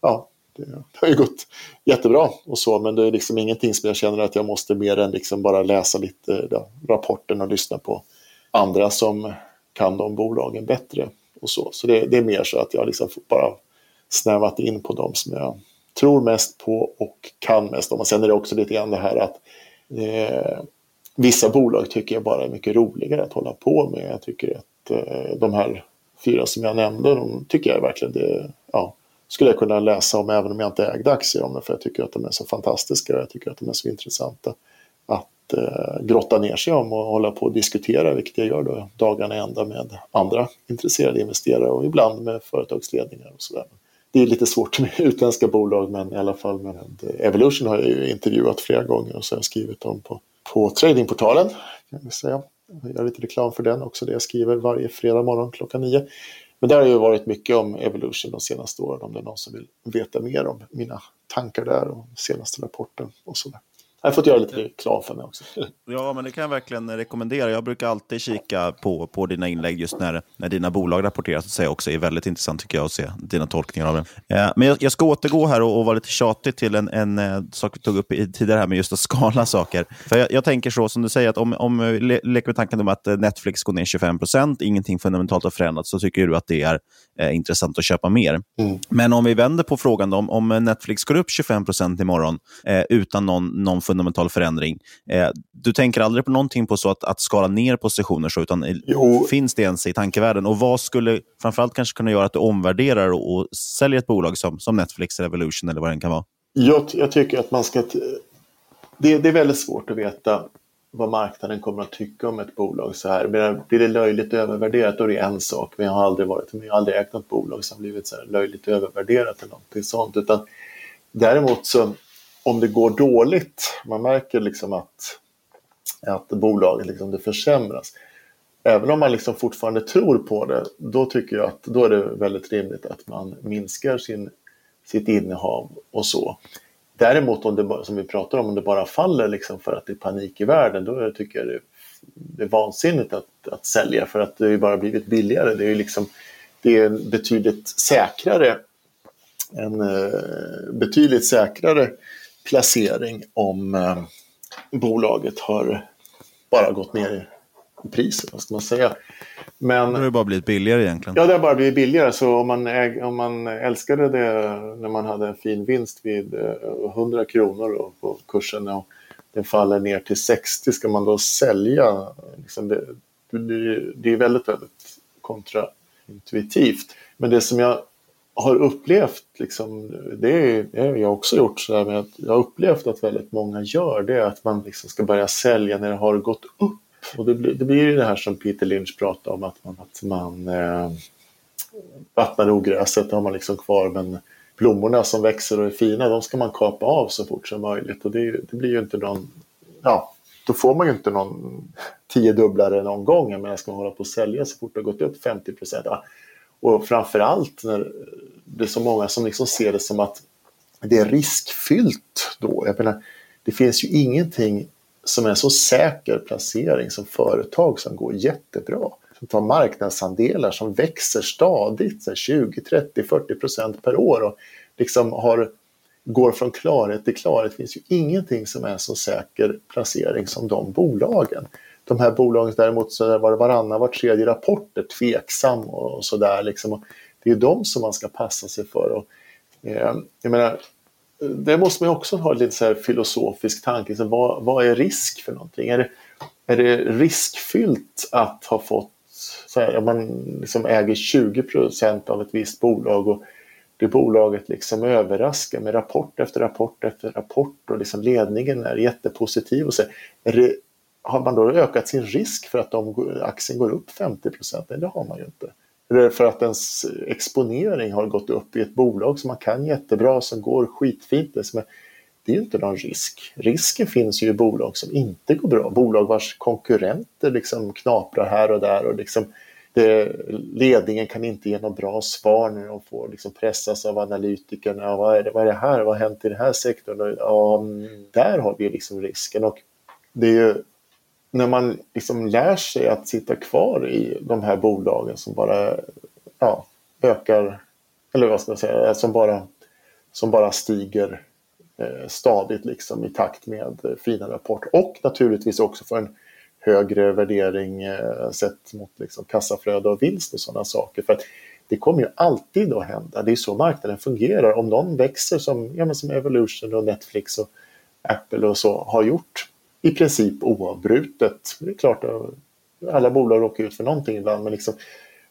ja, det, har ju gått jättebra och så, men det är liksom ingenting som jag känner att jag måste mer än liksom bara läsa lite eh, ja, rapporten och lyssna på andra som kan de bolagen bättre och så. Så det, det är mer så att jag liksom bara snävat in på de som jag tror mest på och kan mest om. Och sen är det också lite grann det här att eh, vissa bolag tycker jag bara är mycket roligare att hålla på med. Jag tycker att eh, de här fyra som jag nämnde, de tycker jag verkligen det, ja, skulle jag kunna läsa om även om jag inte ägde aktier om det för jag tycker att de är så fantastiska och jag tycker att de är så intressanta att eh, grotta ner sig om och hålla på och diskutera, vilket jag gör då dagarna ända med andra intresserade investerare och ibland med företagsledningar och sådär. Det är lite svårt med utländska bolag men i alla fall med Evolution har jag ju intervjuat flera gånger och så har jag skrivit om på, på tradingportalen. Kan jag, säga. jag gör lite reklam för den också, det jag skriver varje fredag morgon klockan nio. Men det har ju varit mycket om Evolution de senaste åren om det är någon som vill veta mer om mina tankar där och senaste rapporten och sådär. Jag har fått göra lite reklam för mig också. Ja, men det kan jag verkligen rekommendera. Jag brukar alltid kika på, på dina inlägg just när, när dina bolag rapporteras. Så också är väldigt intressant tycker jag att se dina tolkningar av det. Eh, men jag, jag, ska återgå här och, och vara lite tjatig till en, en, eh, sak vi tog upp i, tidigare här med just att skala saker. För jag, jag tänker så, som du säger, att om, om le, leker med tanken om att eh, Netflix går ner 25 procent, ingenting fundamentalt har förändrats, så tycker du att det är eh, intressant att köpa mer. Mm. Men om vi vänder på frågan då, om, om Netflix går upp 25 procent imorgon eh, utan någon, någon fundamental förändring. Eh, du tänker aldrig på någonting på så att, att skala ner positioner, så, utan Jo. finns det ens i tankevärlden? Och vad skulle framförallt kanske kunna göra att du omvärderar och, och säljer ett bolag som, som Netflix eller Evolution eller vad det kan vara? Jag, jag tycker att man ska... Det, det är väldigt svårt att veta vad marknaden kommer att tycka om ett bolag så här. Blir det löjligt övervärderat då är det en sak. Men jag har aldrig varit men jag har aldrig ägt något bolag som blivit så löjligt övervärderat eller någonting sånt. Utan däremot så om det går dåligt, man märker liksom att, att bolaget liksom det försämras. Även om man liksom fortfarande tror på det, då tycker jag att då är det väldigt rimligt att man minskar sin, sitt innehav och så. Däremot om det, bara- som vi pratar om, om det bara faller liksom för att det är panik i världen, då tycker jag det, det är vansinnigt att, att sälja för att det har ju bara blivit billigare. Det är ju liksom, det är betydligt säkrare en eh, betydligt säkrare placering om eh, bolaget har bara gått ner i pris, vad ska man säga. Men Det har bara blivit billigare egentligen. Ja, det har bara blivit billigare. Så om man, äg, om man älskade det när man hade en fin vinst vid eh, 100 kronor då, på kursen och den faller ner till 60, ska man då sälja? Liksom det, det, det är väldigt, väldigt kontraintuitivt. Men det som jag har upplevt, liksom, det har jag också gjort, så där men att jag har upplevt att väldigt många gör det, är att man liksom ska börja sälja när det har gått upp. Och det blir, det blir ju det här som Peter Lynch pratade om, att man, att man eh, vattnar ogräset, det har man liksom kvar, men blommorna som växer och är fina, de ska man kapa av så fort som möjligt. Och det, det blir ju inte någon, ja, då får man ju inte någon tiodubblare någon gång, men jag ska man hålla på att sälja så fort det har gått upp 50 procent. Ja. Och framförallt när det är så många som liksom ser det som att det är riskfyllt då. Jag menar, det finns ju ingenting som är så säker placering som företag som går jättebra. Som tar marknadsandelar som växer stadigt, så här 20, 30, 40 procent per år och liksom har, går från klarhet till klarhet. Det finns ju ingenting som är så säker placering som de bolagen. De här bolagen däremot så var det varannan, var tredje rapport är tveksam och sådär. Liksom. Det är de som man ska passa sig för. Och, eh, jag menar, det måste man också ha en lite så här filosofisk tanke. Så vad, vad är risk för någonting? Är det, är det riskfyllt att ha fått, så här, om man liksom äger 20 procent av ett visst bolag och det bolaget liksom överraskar med rapport efter rapport efter rapport och liksom ledningen är jättepositiv och så är det, har man då ökat sin risk för att de, aktien går upp 50 procent? Nej, det har man ju inte. Eller för att ens exponering har gått upp i ett bolag som man kan jättebra, som går skitfint. Det, är, ju inte någon risk. Risken finns ju i bolag som inte går bra. Bolag vars konkurrenter liksom knaprar här och där. Och liksom det, ledningen kan inte ge något bra svar när de får liksom pressas av analytikerna. Vad, är det, vad är det här? Vad har hänt i den här sektorn? Och, Ja, mm, där har vi liksom risken. Och det är ju när man liksom lär sig att sitta kvar i de här bolagen som bara ja, ökar, eller vad ska man säga, som bara, som bara stiger eh, stadigt liksom i takt med eh, fina rapport och naturligtvis också för en högre värdering eh, sett mot liksom, kassaflöde och vinst och sådana saker. För att det kommer ju alltid att hända. Det är så marknaden fungerar. Om någon växer som, ja, men som Evolution och Netflix och Apple och så har gjort i princip oavbrutet. Det är klart att alla bolag råkar ut för någonting ibland, men liksom,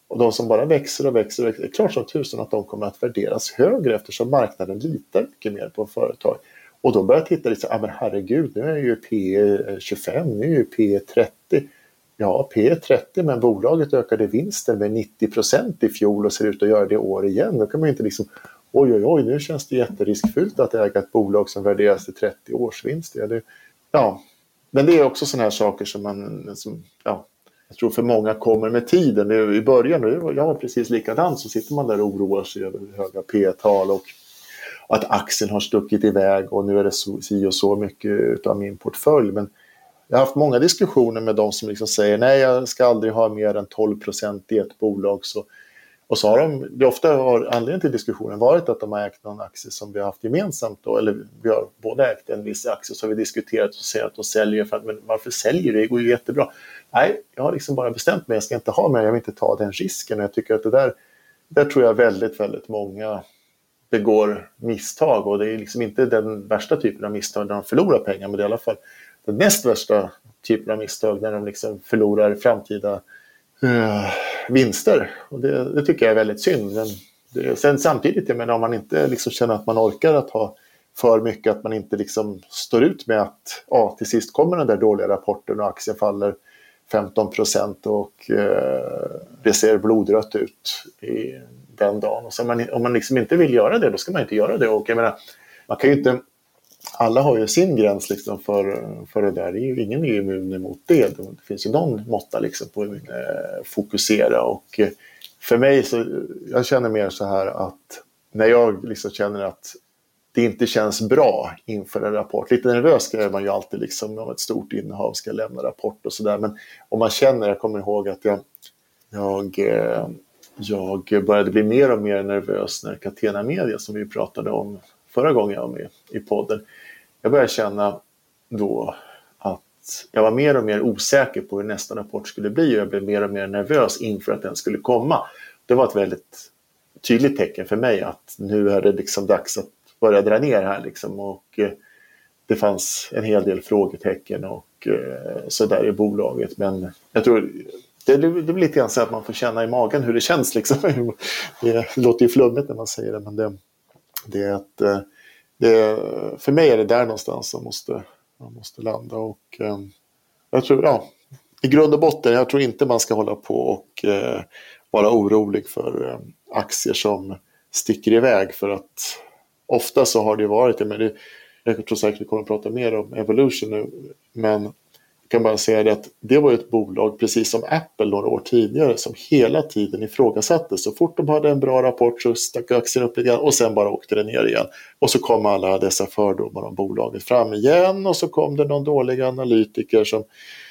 och de som bara växer och växer, och växer det är klart som tusen att de kommer att värderas högre eftersom marknaden litar mycket mer på företag. Och då börjar jag titta lite så ah, men herregud, nu är ju P 25, nu är ju P 30. Ja, P 30, men bolaget ökade vinsten med 90 procent i fjol och ser ut att göra det i år igen. Då kan man ju inte liksom, oj, oj, oj, nu känns det jätteriskfyllt att äga ett bolag som värderas till 30 årsvinst. Ja, det, ja, men det är också sådana här saker som man, som, ja, jag tror för många kommer med tiden. I början, nu, jag var precis likadant, så sitter man där och oroar sig över höga P-tal och att aktien har stuckit iväg och nu är det si och så mycket av min portfölj. Men jag har haft många diskussioner med de som liksom säger nej, jag ska aldrig ha mer än 12 procent i ett bolag. Så, och så har de, det ofta har anledningen till diskussionen varit att de har ägt någon aktie som vi har haft gemensamt då, eller vi har båda ägt en viss aktie så har vi diskuterat och säger att de säljer för att, men varför säljer du? Det går ju jättebra. Nej, jag har liksom bara bestämt mig, jag ska inte ha mer, jag vill inte ta den risken och jag tycker att det där, där tror jag väldigt, väldigt många begår misstag och det är liksom inte den värsta typen av misstag där de förlorar pengar men det är i alla fall den näst värsta typen av misstag när de liksom förlorar framtida eh, vinster. Och det, det, tycker jag är väldigt synd. Men det, sen samtidigt, jag menar, om man inte liksom känner att man orkar att ha för mycket, att man inte liksom står ut med att ja, till sist kommer den där dåliga rapporten och aktien faller 15 procent och eh, det ser blodrött ut i den dagen. Och så man, om man liksom inte vill göra det, då ska man inte göra det. Och jag menar, man kan ju inte, alla har ju sin gräns liksom för, för det där. Det är ju, ingen är immun emot det. Det finns ju någon måtta liksom på att man eh, fokusera. Och eh, för mig så, jag känner mer så här att när jag liksom känner att det inte känns bra inför en rapport. Lite nervös är man ju alltid liksom om ett stort innehav ska lämna rapport och sådär. Men om man känner, jag kommer ihåg att jag, jag, eh, jag började bli mer och mer nervös när Catena Media, som vi pratade om förra gången jag var med i podden, jag började känna då att jag var mer och mer osäker på hur nästa rapport skulle bli och jag blev mer och mer nervös inför att den skulle komma. Det var ett väldigt tydligt tecken för mig att nu är det liksom dags att börja dra ner här liksom och eh, det fanns en hel del frågetecken och eh, sådär i bolaget men jag tror det, det blir lite grann så att man får känna i magen hur det känns liksom. Det låter ju flummigt när man säger det men det, det är att eh, det, för mig är det där någonstans som måste, man måste landa och eh, jag tror, ja, i grund och botten, jag tror inte man ska hålla på och eh, vara orolig för eh, aktier som sticker iväg för att ofta så har det varit det, men det, jag tror säkert vi kommer att prata mer om Evolution nu, men jag kan bara säga det att det var ett bolag, precis som Apple några år tidigare, som hela tiden ifrågasattes. Så fort de hade en bra rapport så stack aktien upp lite grann och sen bara åkte det ner igen. Och så kom alla dessa fördomar om bolaget fram igen och så kom det någon dålig analytiker som,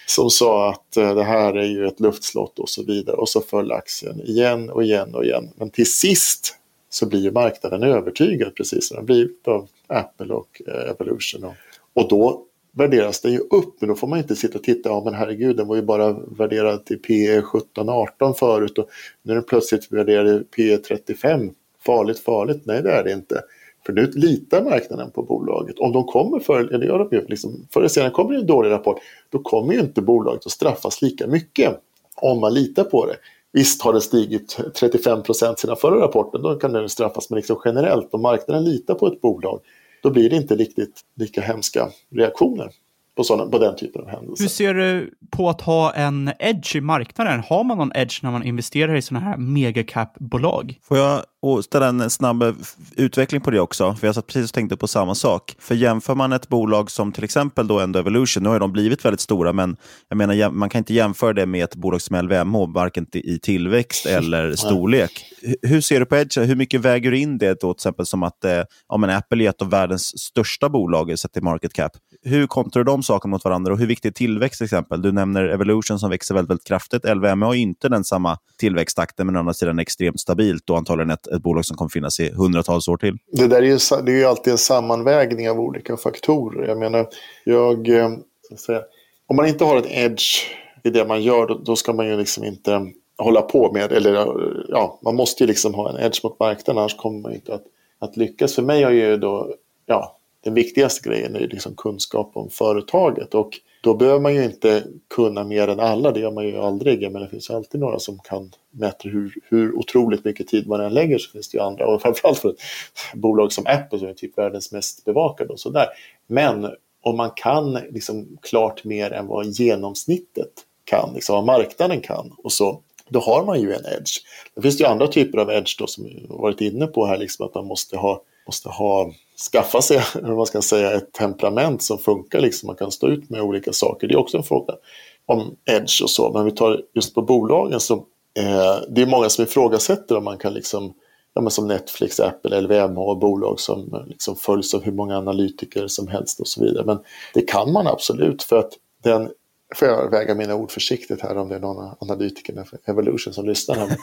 som sa att eh, det här är ju ett luftslott och så vidare. Och så föll aktien igen och igen och igen. Men till sist så blir ju marknaden övertygad precis som den blivit av Apple och eh, Evolution. Och då värderas den ju upp, men då får man inte sitta och titta, ja men herregud den var ju bara värderad till P 17-18 förut och nu är den plötsligt värderad till 35. Farligt, farligt, nej det är det inte. För nu litar marknaden på bolaget. Om de kommer för, eller gör de liksom, förr eller senare kommer det en dålig rapport, då kommer ju inte bolaget att straffas lika mycket om man litar på det. Visst har det stigit 35 procent sedan förra rapporten, då kan den straffas, men liksom generellt, om marknaden litar på ett bolag, då blir det inte riktigt lika hemska reaktioner på, sådana, på den typen av händelser. Hur ser du på att ha en edge i marknaden? Har man någon edge när man investerar i sådana här megacap-bolag? Får jag ställa en snabb utveckling på det också? För jag satt precis och tänkte på samma sak. För jämför man ett bolag som till exempel då Endo Evolution, nu har de blivit väldigt stora, men jag menar, man kan inte jämföra det med ett bolag som LVMH, varken i tillväxt eller storlek. Hur ser du på Edge? Hur mycket väger du in det då, till exempel som att eh, ja, men Apple är ett av världens största bolag sett till market cap? Hur kontrar du de sakerna mot varandra och hur viktig är tillväxt till exempel? Du nämner Evolution som växer väldigt, väldigt kraftigt. LVMH har inte den samma tillväxttakten, men å andra sidan extremt stabilt och antagligen ett, ett bolag som kommer finnas i hundratals år till. Det där är ju, det är ju alltid en sammanvägning av olika faktorer. Jag menar, jag, eh, säga, om man inte har en edge i det man gör, då, då ska man ju liksom inte hålla på med, eller ja, man måste ju liksom ha en edge mot marknaden, annars kommer man inte att, att lyckas. För mig har ju då, ja, den viktigaste grejen är ju liksom kunskap om företaget och då behöver man ju inte kunna mer än alla, det gör man ju aldrig, men det finns alltid några som kan mäta hur, hur otroligt mycket tid man än lägger så finns det ju andra, och framförallt för ett bolag som Apple som är typ världens mest bevakade och sådär. Men om man kan liksom klart mer än vad genomsnittet kan, liksom vad marknaden kan och så, då har man ju en edge. Det finns ju andra typer av edge då som vi varit inne på här, liksom att man måste ha, måste ha skaffa sig vad man ska säga, ett temperament som funkar, liksom. man kan stå ut med olika saker. Det är också en fråga om edge och så, men vi tar just på bolagen så eh, det är många som ifrågasätter om man kan liksom ja, men som Netflix, Apple, LVMH och bolag som liksom följs av hur många analytiker som helst och så vidare. Men det kan man absolut för att den får jag väga mina ord försiktigt här om det är någon analytiker för Evolution som lyssnar.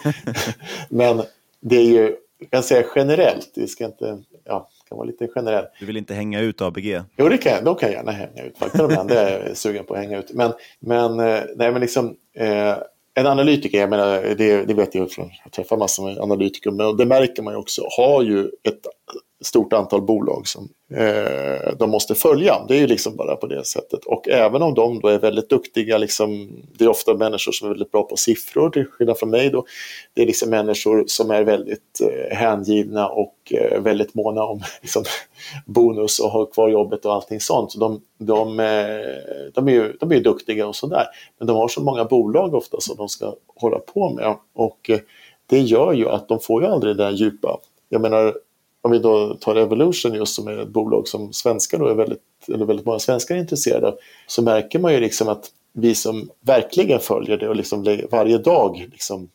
Men det är ju, jag kan säga generellt, vi ska inte, ja, kan vara lite generell. Du vill inte hänga ut ABG? Jo, det kan jag. De kan jag gärna hänga ut. Enda är jag sugen på att hänga ut. Men, men, eh, nej, men liksom, eh, en analytiker, jag menar, det, det vet jag från jag träffar massor med analytiker, men det märker man ju också, har ju ett stort antal bolag som eh, de måste följa. Det är ju liksom bara på det sättet. Och även om de då är väldigt duktiga, liksom, det är ofta människor som är väldigt bra på siffror, till skillnad från mig. Då. Det är liksom människor som är väldigt eh, hängivna och eh, väldigt måna om liksom, bonus och ha kvar jobbet och allting sånt. Så de, de, eh, de, är ju, de är ju duktiga och sådär. Men de har så många bolag ofta som de ska hålla på med. Och eh, det gör ju att de får ju aldrig det där djupa. Jag menar, om vi då tar Evolution just som är ett bolag som svenskar då är väldigt, eller väldigt många svenskar är intresserade av, så märker man ju liksom att vi som verkligen följer det och liksom varje dag liksom,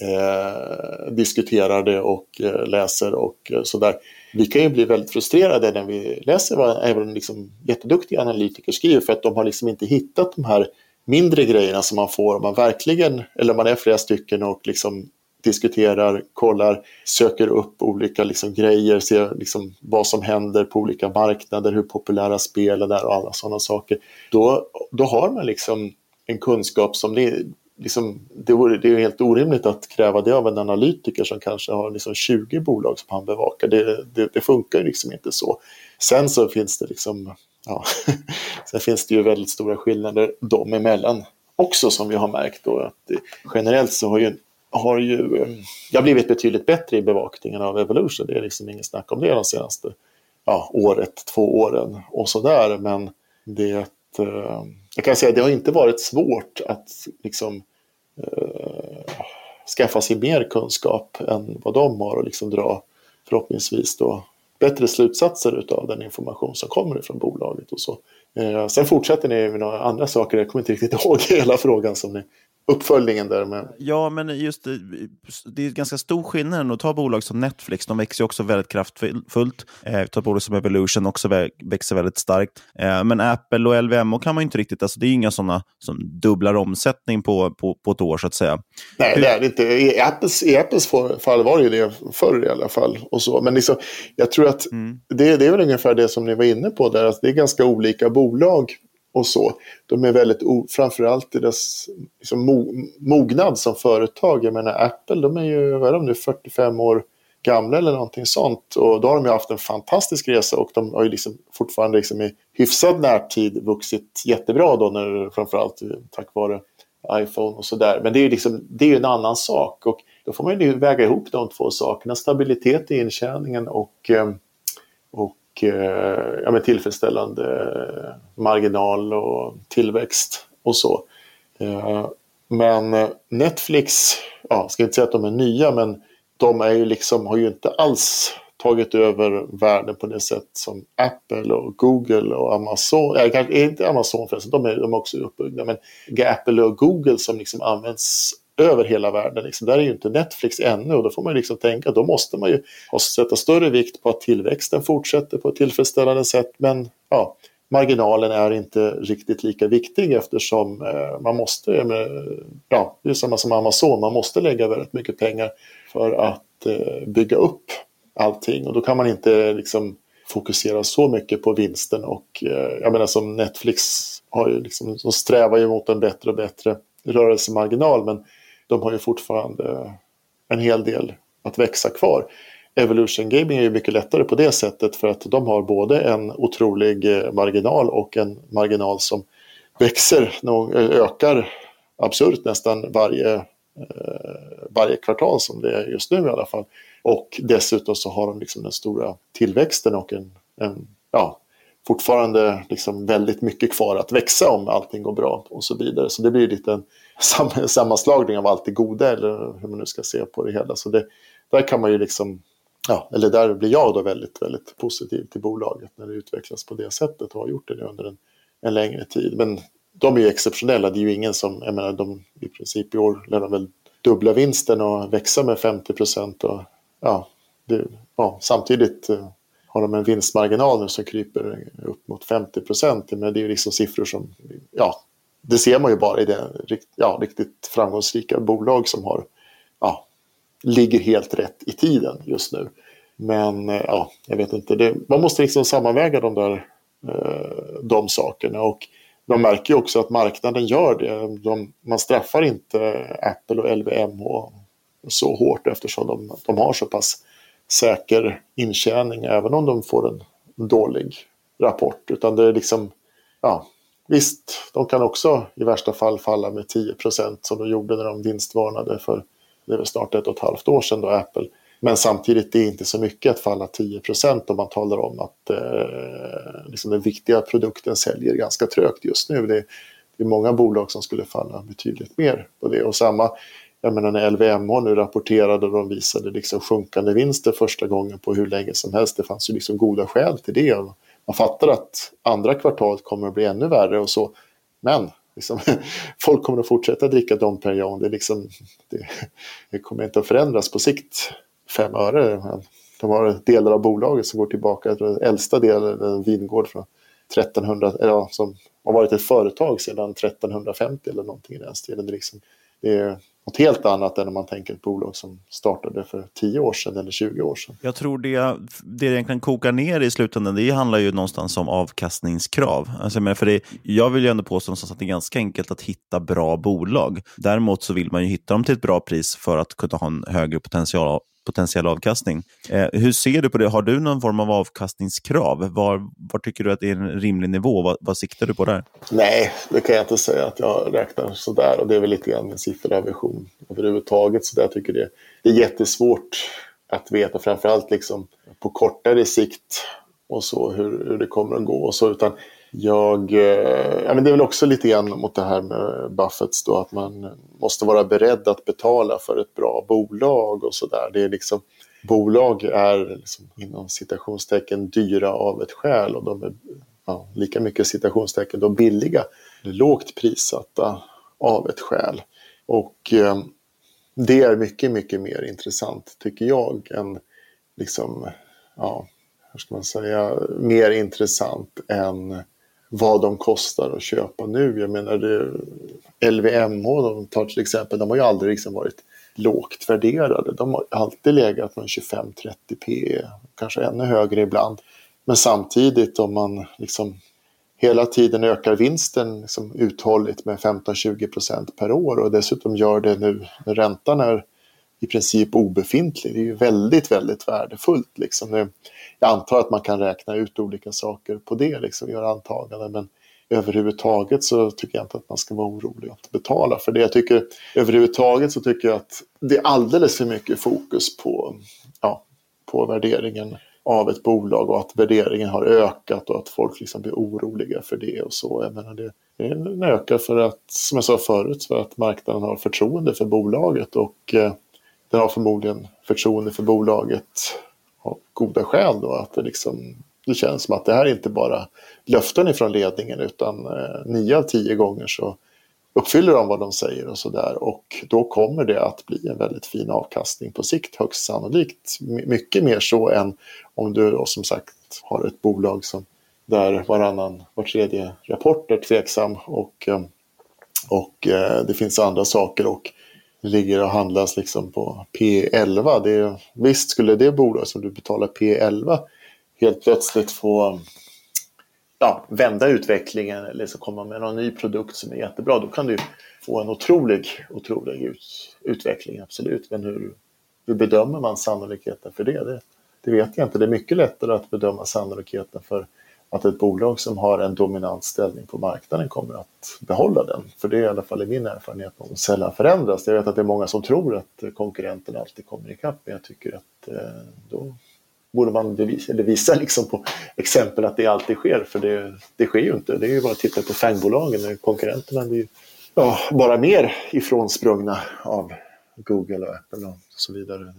eh, diskuterar det och eh, läser och eh, sådär. Vi kan ju bli väldigt frustrerade när vi läser vad även liksom jätteduktiga analytiker skriver för att de har liksom inte hittat de här mindre grejerna som man får om man verkligen, eller om man är flera stycken och liksom diskuterar, kollar, söker upp olika liksom, grejer, ser liksom, vad som händer på olika marknader, hur populära spelen är och alla sådana saker. Då, då har man liksom en kunskap som det, liksom, det, vore, det är helt orimligt att kräva det av en analytiker som kanske har liksom 20 bolag som han bevakar. Det, det, det funkar ju liksom inte så. Sen så finns det liksom ja, sen finns det ju väldigt stora skillnader dem emellan också som vi har märkt då att generellt så har ju har ju jag blivit betydligt bättre i bevakningen av Evolution. Det är liksom inget snack om det de senaste ja, året, två åren och sådär. Men det, eh, jag kan säga det har inte varit svårt att liksom, eh, skaffa sig mer kunskap än vad de har och liksom dra förhoppningsvis då bättre slutsatser av den information som kommer från bolaget och så. Eh, sen fortsätter ni med några andra saker, jag kommer inte riktigt ihåg hela frågan som ni uppföljningen där. Med. Ja, men just det, det är ganska stor skillnad att ta bolag som Netflix. De växer också väldigt kraftfullt. Eh, ta bolag som Evolution också växer väldigt starkt. Eh, men Apple och LVMH kan man inte riktigt, alltså det är inga sådana som dubblar omsättning på, på, på ett år så att säga. Nej, Hur... det är det inte. I Apples, I Apples fall var det ju det förr i alla fall. Och så. Men liksom, jag tror att mm. det, det är väl ungefär det som ni var inne på där, att det är ganska olika bolag och så. De är väldigt, framförallt deras liksom, mognad som företag. Jag menar Apple, de är ju, vad är de nu, 45 år gamla eller någonting sånt. Och då har de ju haft en fantastisk resa och de har ju liksom fortfarande liksom i hyfsad närtid vuxit jättebra då, när, framförallt tack vare iPhone och sådär. Men det är ju liksom, det är en annan sak och då får man ju väga ihop de två sakerna, stabilitet i intjäningen och, eh, och eh, ja, med tillfredsställande marginal och tillväxt och så. Eh, men Netflix, ja, ska inte säga att de är nya, men de är ju liksom, har ju inte alls tagit över världen på det sätt som Apple och Google och Amazon, äh, kanske inte Amazon förresten, de är, de är också uppbyggda, men Apple och Google som liksom används över hela världen. Liksom. Där är ju inte Netflix ännu och då får man liksom tänka då måste man ju sätta större vikt på att tillväxten fortsätter på ett tillfredsställande sätt. Men ja, marginalen är inte riktigt lika viktig eftersom eh, man måste, ja, det är samma som Amazon, man måste lägga väldigt mycket pengar för att eh, bygga upp allting och då kan man inte liksom fokusera så mycket på vinsten och eh, jag menar som Netflix har ju liksom, de strävar ju mot en bättre och bättre rörelsemarginal men de har ju fortfarande en hel del att växa kvar. Evolution Gaming är ju mycket lättare på det sättet för att de har både en otrolig eh, marginal och en marginal som växer, eh, ökar absurt nästan varje, eh, varje kvartal som det är just nu i alla fall. Och dessutom så har de liksom den stora tillväxten och en, en ja, fortfarande liksom väldigt mycket kvar att växa om allting går bra och så vidare. Så det blir lite en sam sammanslagning av allt det goda eller hur man nu ska se på det hela. Så det, där kan man ju liksom, ja, eller där blir jag då väldigt, väldigt positiv till bolaget när det utvecklas på det sättet och har gjort det under en, en längre tid. Men de är ju exceptionella, det är ju ingen som, jag menar de i princip i år lär de väl dubbla vinsten och växa med 50 procent och ja, det, ja, samtidigt eh, har de en vinstmarginal nu som kryper upp mot 50 procent. Men det är ju liksom siffror som, ja, det ser man ju bara i det ja, riktigt framgångsrika bolag som har, ja, ligger helt rätt i tiden just nu. Men eh, ja, jag vet inte, det, man måste liksom sammanväga de där eh, de sakerna och de märker ju också att marknaden gör det. De, man straffar inte Apple och LVMH så hårt eftersom de, de har så pass säker intjäning även om de får en dålig rapport. Utan det är liksom, ja, visst, de kan också i värsta fall falla med 10% som de gjorde när de vinstvarnade för det är snart ett och ett halvt år sedan då Apple. Men samtidigt det är inte så mycket att falla 10% om man talar om att eh, liksom den viktiga produkten säljer ganska trögt just nu. Det, det är många bolag som skulle falla betydligt mer på det. Och samma, jag menar när LVMH nu rapporterade och de visade liksom sjunkande vinster första gången på hur länge som helst. Det fanns ju liksom goda skäl till det. Man fattar att andra kvartalet kommer att bli ännu värre och så. Men liksom, folk kommer att fortsätta dricka Dom Perignon. Det, liksom, det, det, kommer inte att förändras på sikt fem öre. De har delar av bolaget som går tillbaka, den äldsta delen, en vingård från 1300, eller, som har varit ett företag sedan 1350 eller någonting i den stilen. Det, liksom, det är något helt annat än om man tänker ett bolag som startade för 10 år sedan eller 20 år sedan. Jag tror det, det egentligen kokar ner i slutändan, det handlar ju någonstans om avkastningskrav. Alltså, men för det, jag vill ju ändå påstå att det är ganska enkelt att hitta bra bolag. Däremot så vill man ju hitta dem till ett bra pris för att kunna ha en högre potential potentiell avkastning. Eh, hur ser du på det? Har du någon form av avkastningskrav? Var, var tycker du att det är en rimlig nivå? Vad, vad siktar du på där? Nej, det kan jag inte säga att jag räknar sådär. Och det är väl lite grann en sifferrevision överhuvudtaget. Så jag tycker det, det är jättesvårt att veta, framförallt liksom på kortare sikt och så hur, hur det kommer att gå och så. Utan jag, eh, ja, men det är väl också lite grann mot det här med Buffetts då, att man måste vara beredd att betala för ett bra bolag och sådär. Det är liksom, bolag är liksom, inom citationstecken dyra av ett skäl och de är ja, lika mycket citationstecken då billiga, lågt prissatta av ett skäl. Och eh, det är mycket, mycket mer intressant tycker jag än liksom, ja, hur ska man säga, mer intressant än vad de kostar att köpa nu. Jag menar, det, LVMH, de tar till exempel, de har ju aldrig liksom varit lågt värderade. De har alltid legat på 25-30 P, kanske ännu högre ibland. Men samtidigt om man liksom hela tiden ökar vinsten liksom uthålligt med 15-20% per år och dessutom gör det nu när räntan är i princip obefintlig. Det är ju väldigt, väldigt värdefullt. Liksom. Jag antar att man kan räkna ut olika saker på det, liksom, göra antaganden. Men överhuvudtaget så tycker jag inte att man ska vara orolig att betala för det. Jag tycker, överhuvudtaget så tycker jag att det är alldeles för mycket fokus på, ja, på värderingen av ett bolag och att värderingen har ökat och att folk liksom blir oroliga för det och så. Jag menar det, den ökar för att, som jag sa förut, för att marknaden har förtroende för bolaget och eh, den har förmodligen förtroende för bolaget av goda skäl då. Att det, liksom, det känns som att det här är inte bara löften ifrån ledningen utan eh, nio av tio gånger så uppfyller de vad de säger och sådär. Och då kommer det att bli en väldigt fin avkastning på sikt högst sannolikt. Mycket mer så än om du då som sagt har ett bolag som där varannan, var tredje rapport är tveksam och, eh, och eh, det finns andra saker. och ligger och handlas liksom på P11. Det visst skulle det bolag som du betalar P11 helt plötsligt få ja, vända utvecklingen eller så komma med någon ny produkt som är jättebra. Då kan du få en otrolig, otrolig ut, utveckling, absolut. Men hur, hur bedömer man sannolikheten för det? det? Det vet jag inte. Det är mycket lättare att bedöma sannolikheten för att ett bolag som har en dominant ställning på marknaden kommer att behålla den. För det är i alla fall i min erfarenhet om sällan förändras. Jag vet att det är många som tror att konkurrenten alltid kommer ikapp, men jag tycker att eh, då borde man bevisa, eller visa liksom på exempel att det alltid sker, för det, det sker ju inte. Det är ju bara att titta på fangbolagen, konkurrenterna blir ju ja, bara mer ifrånsprungna av Google och Apple och så vidare.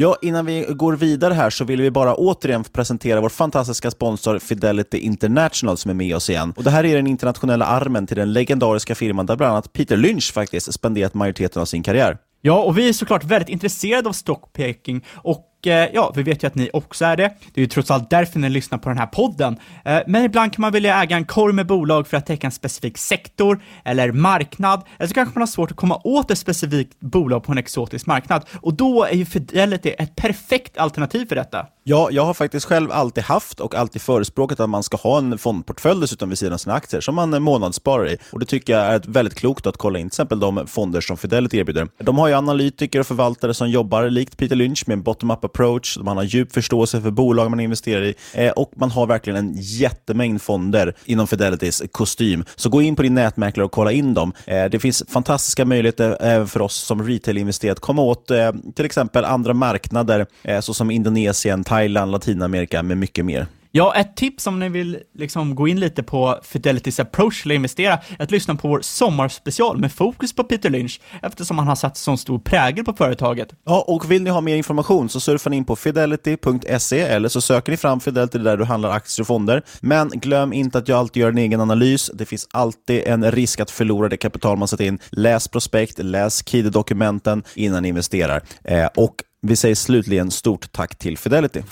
Ja, innan vi går vidare här så vill vi bara återigen presentera vår fantastiska sponsor Fidelity International som är med oss igen. Och Det här är den internationella armen till den legendariska firman där bland annat Peter Lynch faktiskt spenderat majoriteten av sin karriär. Ja, och vi är såklart väldigt intresserade av stockpicking och Eh, ja, vi vet ju att ni också är det. Det är ju trots allt därför ni lyssnar på den här podden. Eh, men ibland kan man vilja äga en korg med bolag för att täcka en specifik sektor eller marknad, eller så kanske man har svårt att komma åt ett specifikt bolag på en exotisk marknad. Och då är ju Fidelity ett perfekt alternativ för detta. Ja, jag har faktiskt själv alltid haft och alltid förespråkat att man ska ha en fondportfölj dessutom vid sidan av sina aktier som man eh, månadssparar i. Och Det tycker jag är väldigt klokt att kolla in till exempel de fonder som Fidelity erbjuder. De har ju analytiker och förvaltare som jobbar likt Peter Lynch med en bottom-up approach. Man har djup förståelse för bolag man investerar i eh, och man har verkligen en jättemängd fonder inom Fidelitys kostym. Så gå in på din nätmäklare och kolla in dem. Eh, det finns fantastiska möjligheter även för oss som retail-investerare att komma åt till exempel andra marknader såsom Indonesien, Thailand, Latinamerika med mycket mer. Ja, ett tips om ni vill liksom gå in lite på Fidelitys approach till att investera är att lyssna på vår sommarspecial med fokus på Peter Lynch eftersom han har satt så stor prägel på företaget. Ja, och vill ni ha mer information så surfar ni in på fidelity.se eller så söker ni fram Fidelity där du handlar aktier och fonder. Men glöm inte att jag alltid gör en egen analys. Det finns alltid en risk att förlora det kapital man satt in. Läs prospekt, läs KID-dokumenten innan ni investerar. Eh, och vi säger slutligen stort tack till Fidelity.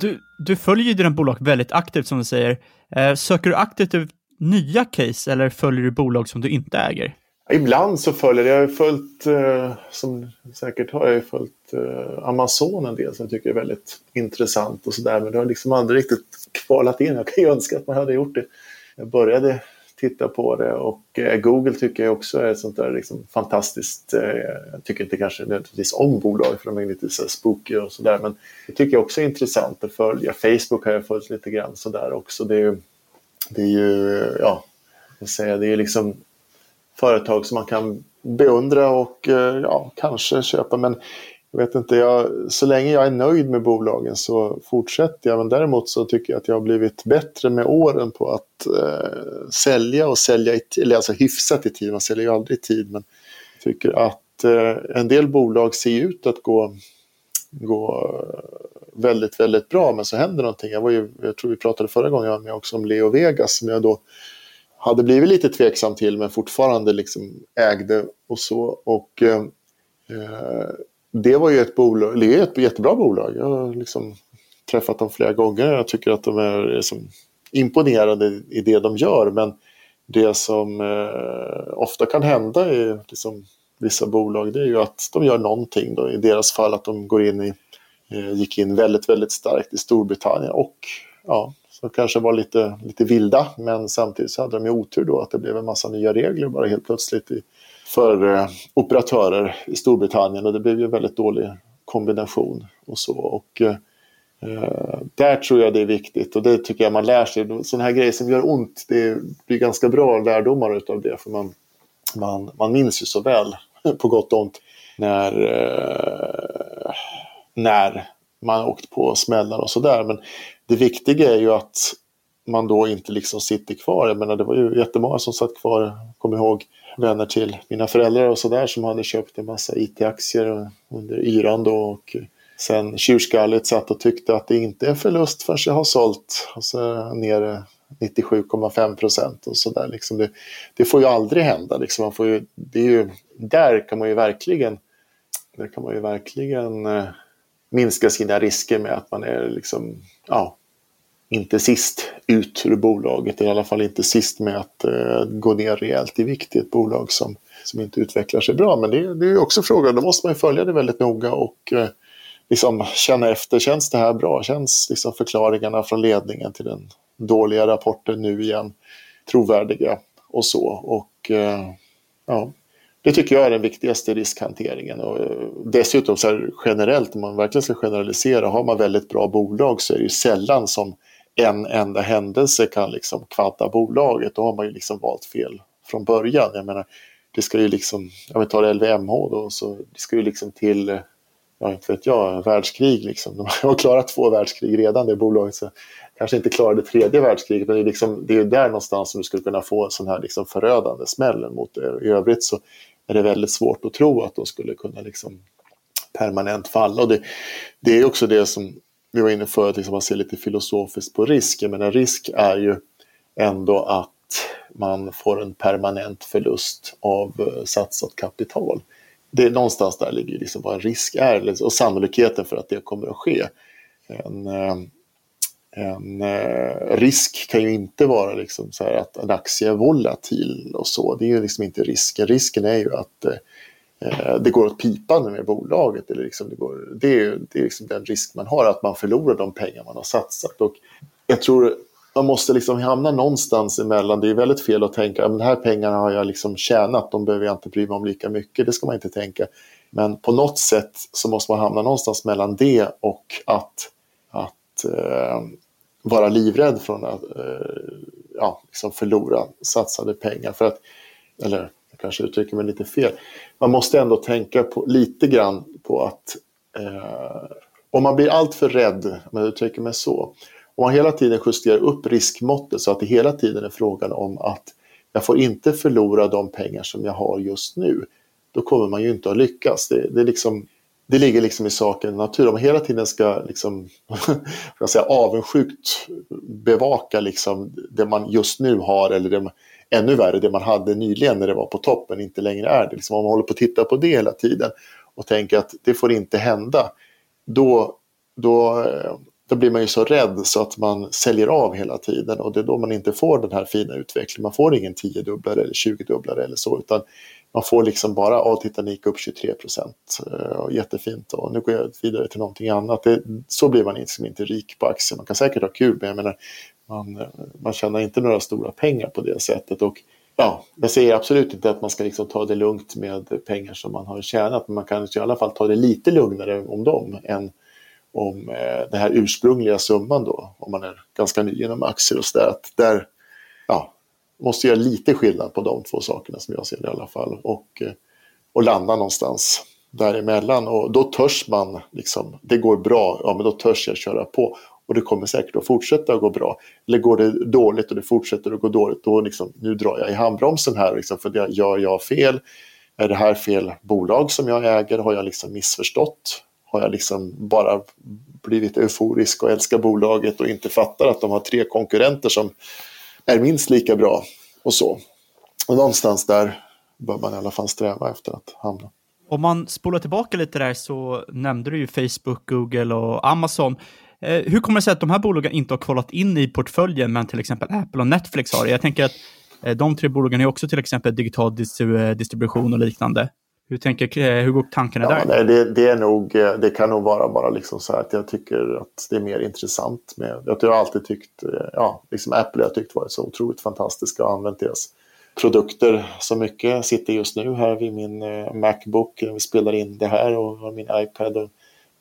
Du, du följer ju dina bolag väldigt aktivt som du säger. Eh, söker du aktivt ut nya case eller följer du bolag som du inte äger? Ibland så följer jag. Jag har följt, eh, som säkert har jag följt eh, Amazon en del som jag tycker är väldigt intressant och sådär. Men det har liksom aldrig riktigt kvalat in. Jag kan ju önska att man hade gjort det. Jag började titta på det. Och eh, Google tycker jag också är ett sånt där liksom fantastiskt, eh, jag tycker inte kanske nödvändigtvis om bolag för de är lite så spooky och sådär men det tycker jag också är intressant att följa. Facebook har jag följt lite grann sådär också. Det är ju, det är ju ja, jag säger, det är liksom företag som man kan beundra och eh, ja, kanske köpa men jag vet inte, jag, så länge jag är nöjd med bolagen så fortsätter jag. Men däremot så tycker jag att jag har blivit bättre med åren på att eh, sälja och sälja i tid, eller alltså hyfsat i tid. Man säljer ju aldrig i tid. Men jag tycker att eh, en del bolag ser ut att gå, gå väldigt, väldigt bra. Men så händer någonting. Jag, var ju, jag tror vi pratade förra gången jag med också om Leo Vegas som jag då hade blivit lite tveksam till men fortfarande liksom ägde och så. Och eh, eh det var ju ett bolag, det är ett jättebra bolag. Jag har liksom träffat dem flera gånger. Jag tycker att de är liksom imponerade i det de gör. Men det som eh, ofta kan hända i liksom, vissa bolag det är ju att de gör någonting. Då. I deras fall att de går in i, eh, gick in väldigt, väldigt starkt i Storbritannien och ja, som kanske var lite, lite vilda. Men samtidigt så hade de ju otur då att det blev en massa nya regler bara helt plötsligt i för eh, operatörer i Storbritannien och det blev ju en väldigt dålig kombination och så. Och, eh, eh, där tror jag det är viktigt och det tycker jag man lär sig. Sådana här grejer som gör ont, det blir ganska bra lärdomar utav det för man, man, man minns ju så väl, på gott och ont, när, eh, när man åkt på smällar och sådär. Men det viktiga är ju att man då inte liksom sitter kvar. Jag menar, det var ju jättemånga som satt kvar, kom ihåg, vänner till mina föräldrar och sådär som hade köpt en massa IT-aktier under yran då och sen tjurskalligt satt och tyckte att det inte är förlust förrän jag har sålt och så nere 97,5 procent och sådär. Liksom det, det, får ju aldrig hända. Liksom man får ju, det är ju, där kan man ju verkligen, där kan man ju verkligen eh, minska sina risker med att man är liksom, ja, inte sist ut ur bolaget, i alla fall inte sist med att eh, gå ner rejält i vikt i ett bolag som, som inte utvecklar sig bra. Men det, det är också frågan, då måste man ju följa det väldigt noga och eh, liksom känna efter, känns det här bra? Känns liksom förklaringarna från ledningen till den dåliga rapporten nu igen trovärdiga och så. Och eh, ja, det tycker jag är den viktigaste riskhanteringen. Och eh, dessutom så här, generellt, om man verkligen ska generalisera, har man väldigt bra bolag så är det ju sällan som en enda händelse kan liksom kvadda bolaget. Då har man ju liksom valt fel från början. Jag menar, det ska ju liksom, om vi tar LVMH då, så det ska ju liksom till, ja inte vet jag, världskrig liksom. De har klarat två världskrig redan det bolaget. Så kanske inte klarade tredje världskriget, men det är, liksom, det är där någonstans som du skulle kunna få en sån här liksom förödande smäll mot det. I övrigt så är det väldigt svårt att tro att de skulle kunna liksom permanent falla. Och det, det är också det som vi var inne för att liksom man ser lite filosofiskt på risk. Jag menar, risk är ju ändå att man får en permanent förlust av eh, satsat kapital. det, någonstans där ligger liksom vad en risk är och sannolikheten för att det kommer att ske. En, eh, en eh, risk kan ju inte vara liksom så att en aktie är volatil och så. Det är ju liksom inte risken. Risken är ju att eh, Eh, det går åt pipan med bolaget. Eller liksom det, går, det är, det är liksom den risk man har, att man förlorar de pengar man har satsat. Och jag tror man måste liksom hamna någonstans emellan. Det är väldigt fel att tänka att de här pengarna har jag liksom tjänat, de behöver jag inte bry mig om lika mycket. Det ska man inte tänka. Men på något sätt så måste man hamna någonstans mellan det och att, att eh, vara livrädd från att eh, ja, liksom förlora satsade pengar. För att, eller jag kanske uttrycker mig lite fel. Man måste ändå tänka på, lite grann på att eh, om man blir alltför rädd, om jag uttrycker mig så, om man hela tiden justerar upp riskmåttet så att det hela tiden är frågan om att jag får inte förlora de pengar som jag har just nu, då kommer man ju inte att lyckas. Det, det, liksom, det ligger liksom i saken natur. Om man hela tiden ska liksom, jag säga, avundsjukt bevaka liksom det man just nu har eller det man, ännu värre det man hade nyligen när det var på toppen inte längre är det. Liksom, om man håller på att titta på det hela tiden och tänker att det får inte hända, då, då då blir man ju så rädd så att man säljer av hela tiden och det är då man inte får den här fina utvecklingen. Man får ingen 10-dubblare eller 20-dubblare eller så utan man får liksom bara, ja titta ni gick upp 23 procent, eh, jättefint och nu går jag vidare till någonting annat. Det, så blir man liksom inte rik på aktier. Man kan säkert ha kul men jag menar, man, man tjänar inte några stora pengar på det sättet. Och, ja, jag säger absolut inte att man ska liksom ta det lugnt med pengar som man har tjänat men man kan i alla fall ta det lite lugnare om dem än om eh, den här ursprungliga summan då, om man är ganska ny inom aktier och sådär. Där ja, måste göra lite skillnad på de två sakerna som jag ser det i alla fall. Och, eh, och landa någonstans däremellan. Och då törs man, liksom, det går bra, ja men då törs jag köra på. Och det kommer säkert att fortsätta att gå bra. Eller går det dåligt och det fortsätter att gå dåligt, då liksom, nu drar jag i handbromsen här, liksom, för det gör jag fel? Är det här fel bolag som jag äger? Har jag liksom missförstått? har jag liksom bara blivit euforisk och älskar bolaget och inte fattar att de har tre konkurrenter som är minst lika bra och så. Och någonstans där bör man i alla fall sträva efter att hamna. Om man spolar tillbaka lite där så nämnde du ju Facebook, Google och Amazon. Eh, hur kommer det sig att de här bolagen inte har kvalat in i portföljen, men till exempel Apple och Netflix har det? Jag tänker att eh, de tre bolagen är också till exempel digital distribution och liknande. Hur, tänker, eh, hur går tankarna ja, där? Det, det, är nog, det kan nog vara bara liksom så att jag tycker att det är mer intressant med, jag har alltid tyckt, ja, liksom Apple har jag tyckt varit så otroligt fantastiska och använt deras produkter så mycket. Jag sitter just nu här vid min Macbook vi spelar in det här och har min iPad och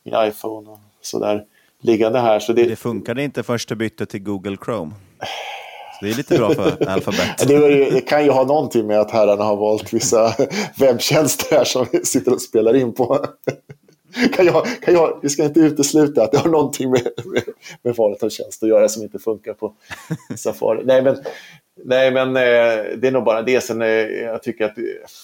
min iPhone och sådär liggande här. Så det, det funkade inte först du bytte till Google Chrome? Så det är lite bra för Alphabet. det, det, kan ju ha någonting med att herrarna har valt vissa webbtjänster här som vi sitter och spelar in på. kan jag, kan jag, vi ska inte utesluta att det har någonting med, med, med valet av tjänst att göra som inte funkar på Safari. Nej, men, nej, men eh, det är nog bara det. Sen, eh, jag tycker att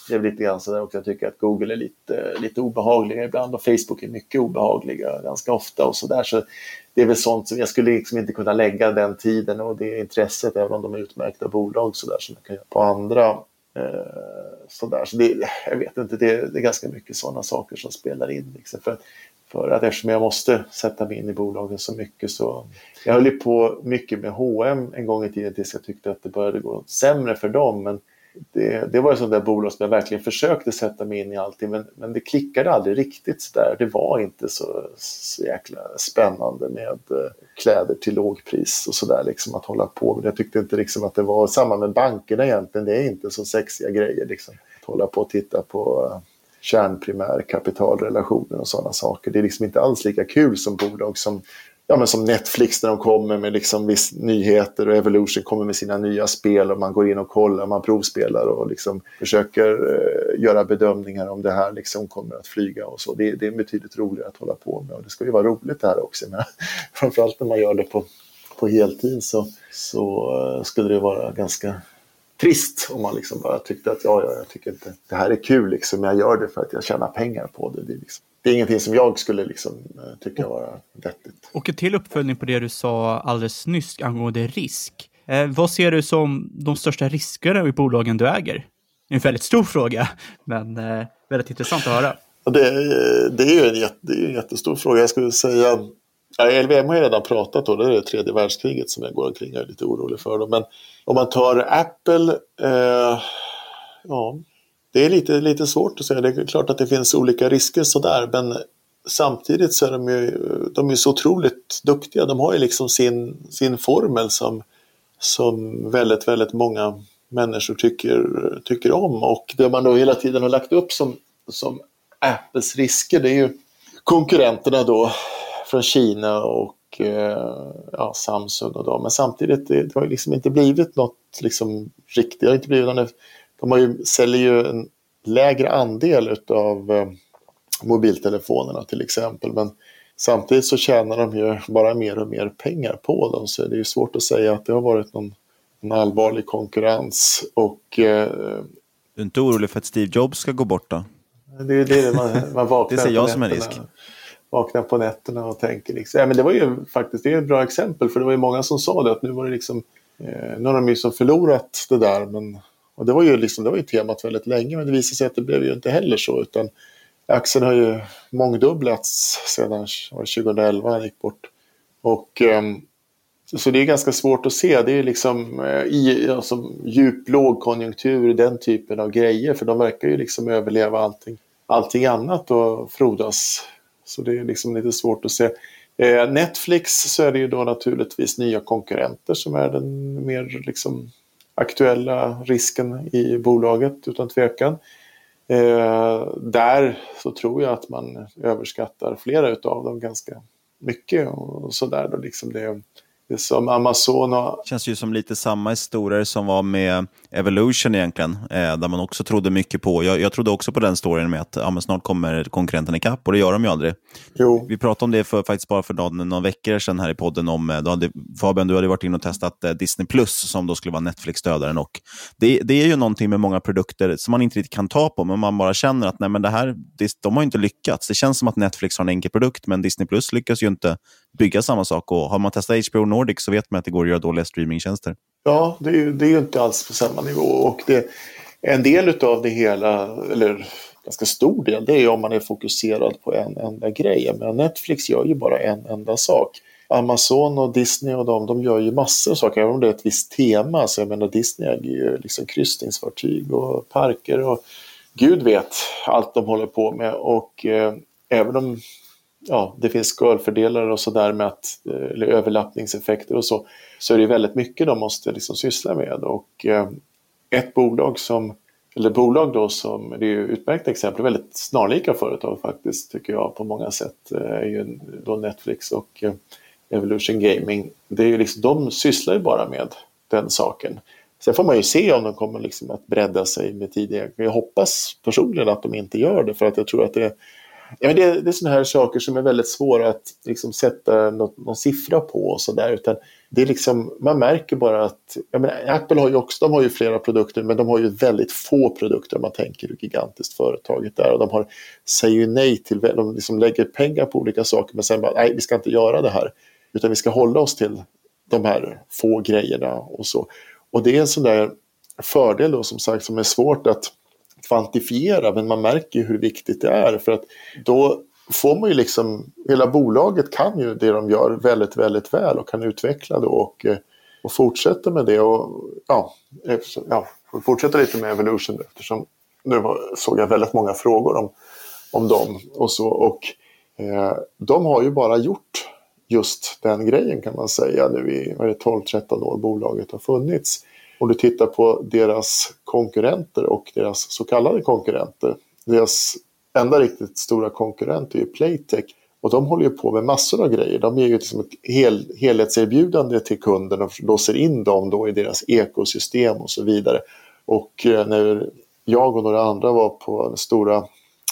det är lite grann sådär också. Jag tycker att Google är lite, lite obehagliga ibland och Facebook är mycket obehagliga ganska ofta och sådär. Så det är väl sånt som jag skulle liksom inte kunna lägga den tiden och det intresset, även om de är utmärkta bolag så där, som jag kan göra på andra. Eh, så där. Så det, jag vet inte, det, det är ganska mycket sådana saker som spelar in. Liksom. För, för att eftersom jag måste sätta mig in i bolagen så mycket så... Jag höll ju på mycket med H&M en gång i tiden tills jag tyckte att det började gå sämre för dem. Men det, det var ett sånt där bolag som jag verkligen försökte sätta mig in i allting men, men det klickade aldrig riktigt så där. Det var inte så, så jäkla spännande med eh, kläder till lågpris och sådär liksom att hålla på med. Jag tyckte inte liksom att det var samma med bankerna egentligen. Det är inte så sexiga grejer liksom. Att hålla på och titta på eh, kärnprimärkapitalrelationer kärnprimär kapitalrelationer och sådana saker. Det är liksom inte alls lika kul som bolag som ja, men som Netflix när de kommer med liksom viss nyheter och Evolution kommer med sina nya spel och man går in och kollar, man provspelar och liksom försöker eh, göra bedömningar om det här liksom kommer att flyga och så. Det, det, är betydligt roligare att hålla på med och det ska ju vara roligt det här också. Men framförallt när man gör det på, på heltid så, så eh, skulle det vara ganska trist om man liksom bara tyckte att ja, ja, jag tycker inte det här är kul liksom, jag gör det för att jag tjänar pengar på det. Det är liksom det är ingenting som jag skulle liksom, eh, tycka vara vettigt. Och en till uppföljning på det du sa alldeles nyss angående risk. Eh, vad ser du som de största riskerna i bolagen du äger? en väldigt stor fråga, men eh, väldigt intressant att höra. Det, det, är ju en, jätte, det är en jättestor fråga. Jag skulle säga, ja, LVM har jag redan pratat om, det är det tredje världskriget som jag går omkring och är lite orolig för. Dem. Men om man tar Apple, eh, ja, det är lite, lite svårt att säga. Det är klart att det finns olika risker sådär, men samtidigt så är de ju, de är så otroligt duktiga. De har ju liksom sin, sin formel som, som väldigt, väldigt många människor tycker, tycker om. Och det man då hela tiden har lagt upp som, som Apples risker, det är ju konkurrenterna då från Kina och eh, ja, Samsung och då. Men samtidigt, det, har ju liksom inte blivit något liksom riktigt, det har inte blivit någon, de har ju, säljer ju en lägre andel utav eh, mobiltelefonerna till exempel. Men samtidigt så tjänar de ju bara mer och mer pengar på dem. Så det är ju svårt att säga att det har varit någon, någon allvarlig konkurrens. Och, eh, du är inte orolig för att Steve Jobs ska gå bort då? Det är det man, man vaknar Det ser jag som en risk. Vaknar på nätterna och tänker liksom. Ja, men det var ju faktiskt det är ett bra exempel för det var ju många som sa det att nu var det liksom eh, nu har de ju som förlorat det där men och det var ju liksom det var ju temat väldigt länge men det visade sig att det blev ju inte heller så utan Aktien har ju mångdubblats sedan 2011 han gick bort. Och, eh, så det är ganska svårt att se. Det är liksom eh, i alltså, djup lågkonjunktur, den typen av grejer. För de verkar ju liksom överleva allting, allting annat och frodas. Så det är liksom lite svårt att se. Eh, Netflix så är det ju då naturligtvis nya konkurrenter som är den mer liksom, aktuella risken i bolaget utan tvekan. Eh, där så tror jag att man överskattar flera utav dem ganska mycket. Och sådär liksom det, det som Amazon och... känns ju som lite samma historier som var med Evolution egentligen, eh, där man också trodde mycket på. Jag, jag trodde också på den storyn med att ja, snart kommer konkurrenten ikapp och det gör de ju aldrig. Jo. Vi pratade om det för, faktiskt bara för någon, någon veckor sedan här i podden. Om, eh, hade, Fabian, du hade varit inne och testat eh, Disney Plus som då skulle vara Netflix-stödaren. det, det är ju någonting med många produkter som man inte riktigt kan ta på, men man bara känner att nej, men det här, det, de har inte lyckats. Det känns som att Netflix har en enkel produkt, men Disney Plus lyckas ju inte bygga samma sak. Och har man testat HBO Nordic så vet man att det går att göra dåliga streamingtjänster. Ja, det är ju, det är ju inte alls på samma nivå. Och det, en del av det hela, eller ganska stor del, det är om man är fokuserad på en enda grej. Men Netflix gör ju bara en enda sak. Amazon och Disney och de, de gör ju massor av saker, även om det är ett visst tema. Så jag menar, Disney äger ju liksom kryssningsfartyg och parker och gud vet allt de håller på med. Och eh, även om ja, det finns skalfördelar och sådär med att, eh, eller överlappningseffekter och så, så är det väldigt mycket de måste liksom syssla med. Och eh, ett bolag som, eller bolag då som, det är ju utmärkta exempel, väldigt snarlika företag faktiskt tycker jag på många sätt, eh, är ju då Netflix och eh, Evolution Gaming. Det är ju liksom, de sysslar ju bara med den saken. Sen får man ju se om de kommer liksom att bredda sig med tidigare. Jag hoppas personligen att de inte gör det för att jag tror att det Ja, men det, det är sådana här saker som är väldigt svåra att liksom, sätta något, någon siffra på och sådär. det är liksom, man märker bara att, menar, Apple har ju också, de har ju flera produkter men de har ju väldigt få produkter om man tänker hur gigantiskt företaget är. Och de har, säger ju nej till, de liksom lägger pengar på olika saker men sen bara, nej vi ska inte göra det här. Utan vi ska hålla oss till de här få grejerna och så. Och det är en sån där fördel då som sagt som är svårt att kvantifiera men man märker hur viktigt det är. För att då får man ju liksom, hela bolaget kan ju det de gör väldigt, väldigt väl och kan utveckla det och, eh, och fortsätta med det. Och ja, ja fortsätta lite med Evolution eftersom nu såg jag väldigt många frågor om, om dem och så. Och eh, de har ju bara gjort just den grejen kan man säga nu i 12-13 år bolaget har funnits om du tittar på deras konkurrenter och deras så kallade konkurrenter. Deras enda riktigt stora konkurrent är ju Playtech och de håller ju på med massor av grejer. De ger ju liksom ett hel, helhetserbjudande till kunden och låser in dem då i deras ekosystem och så vidare. Och eh, när jag och några andra var på den stora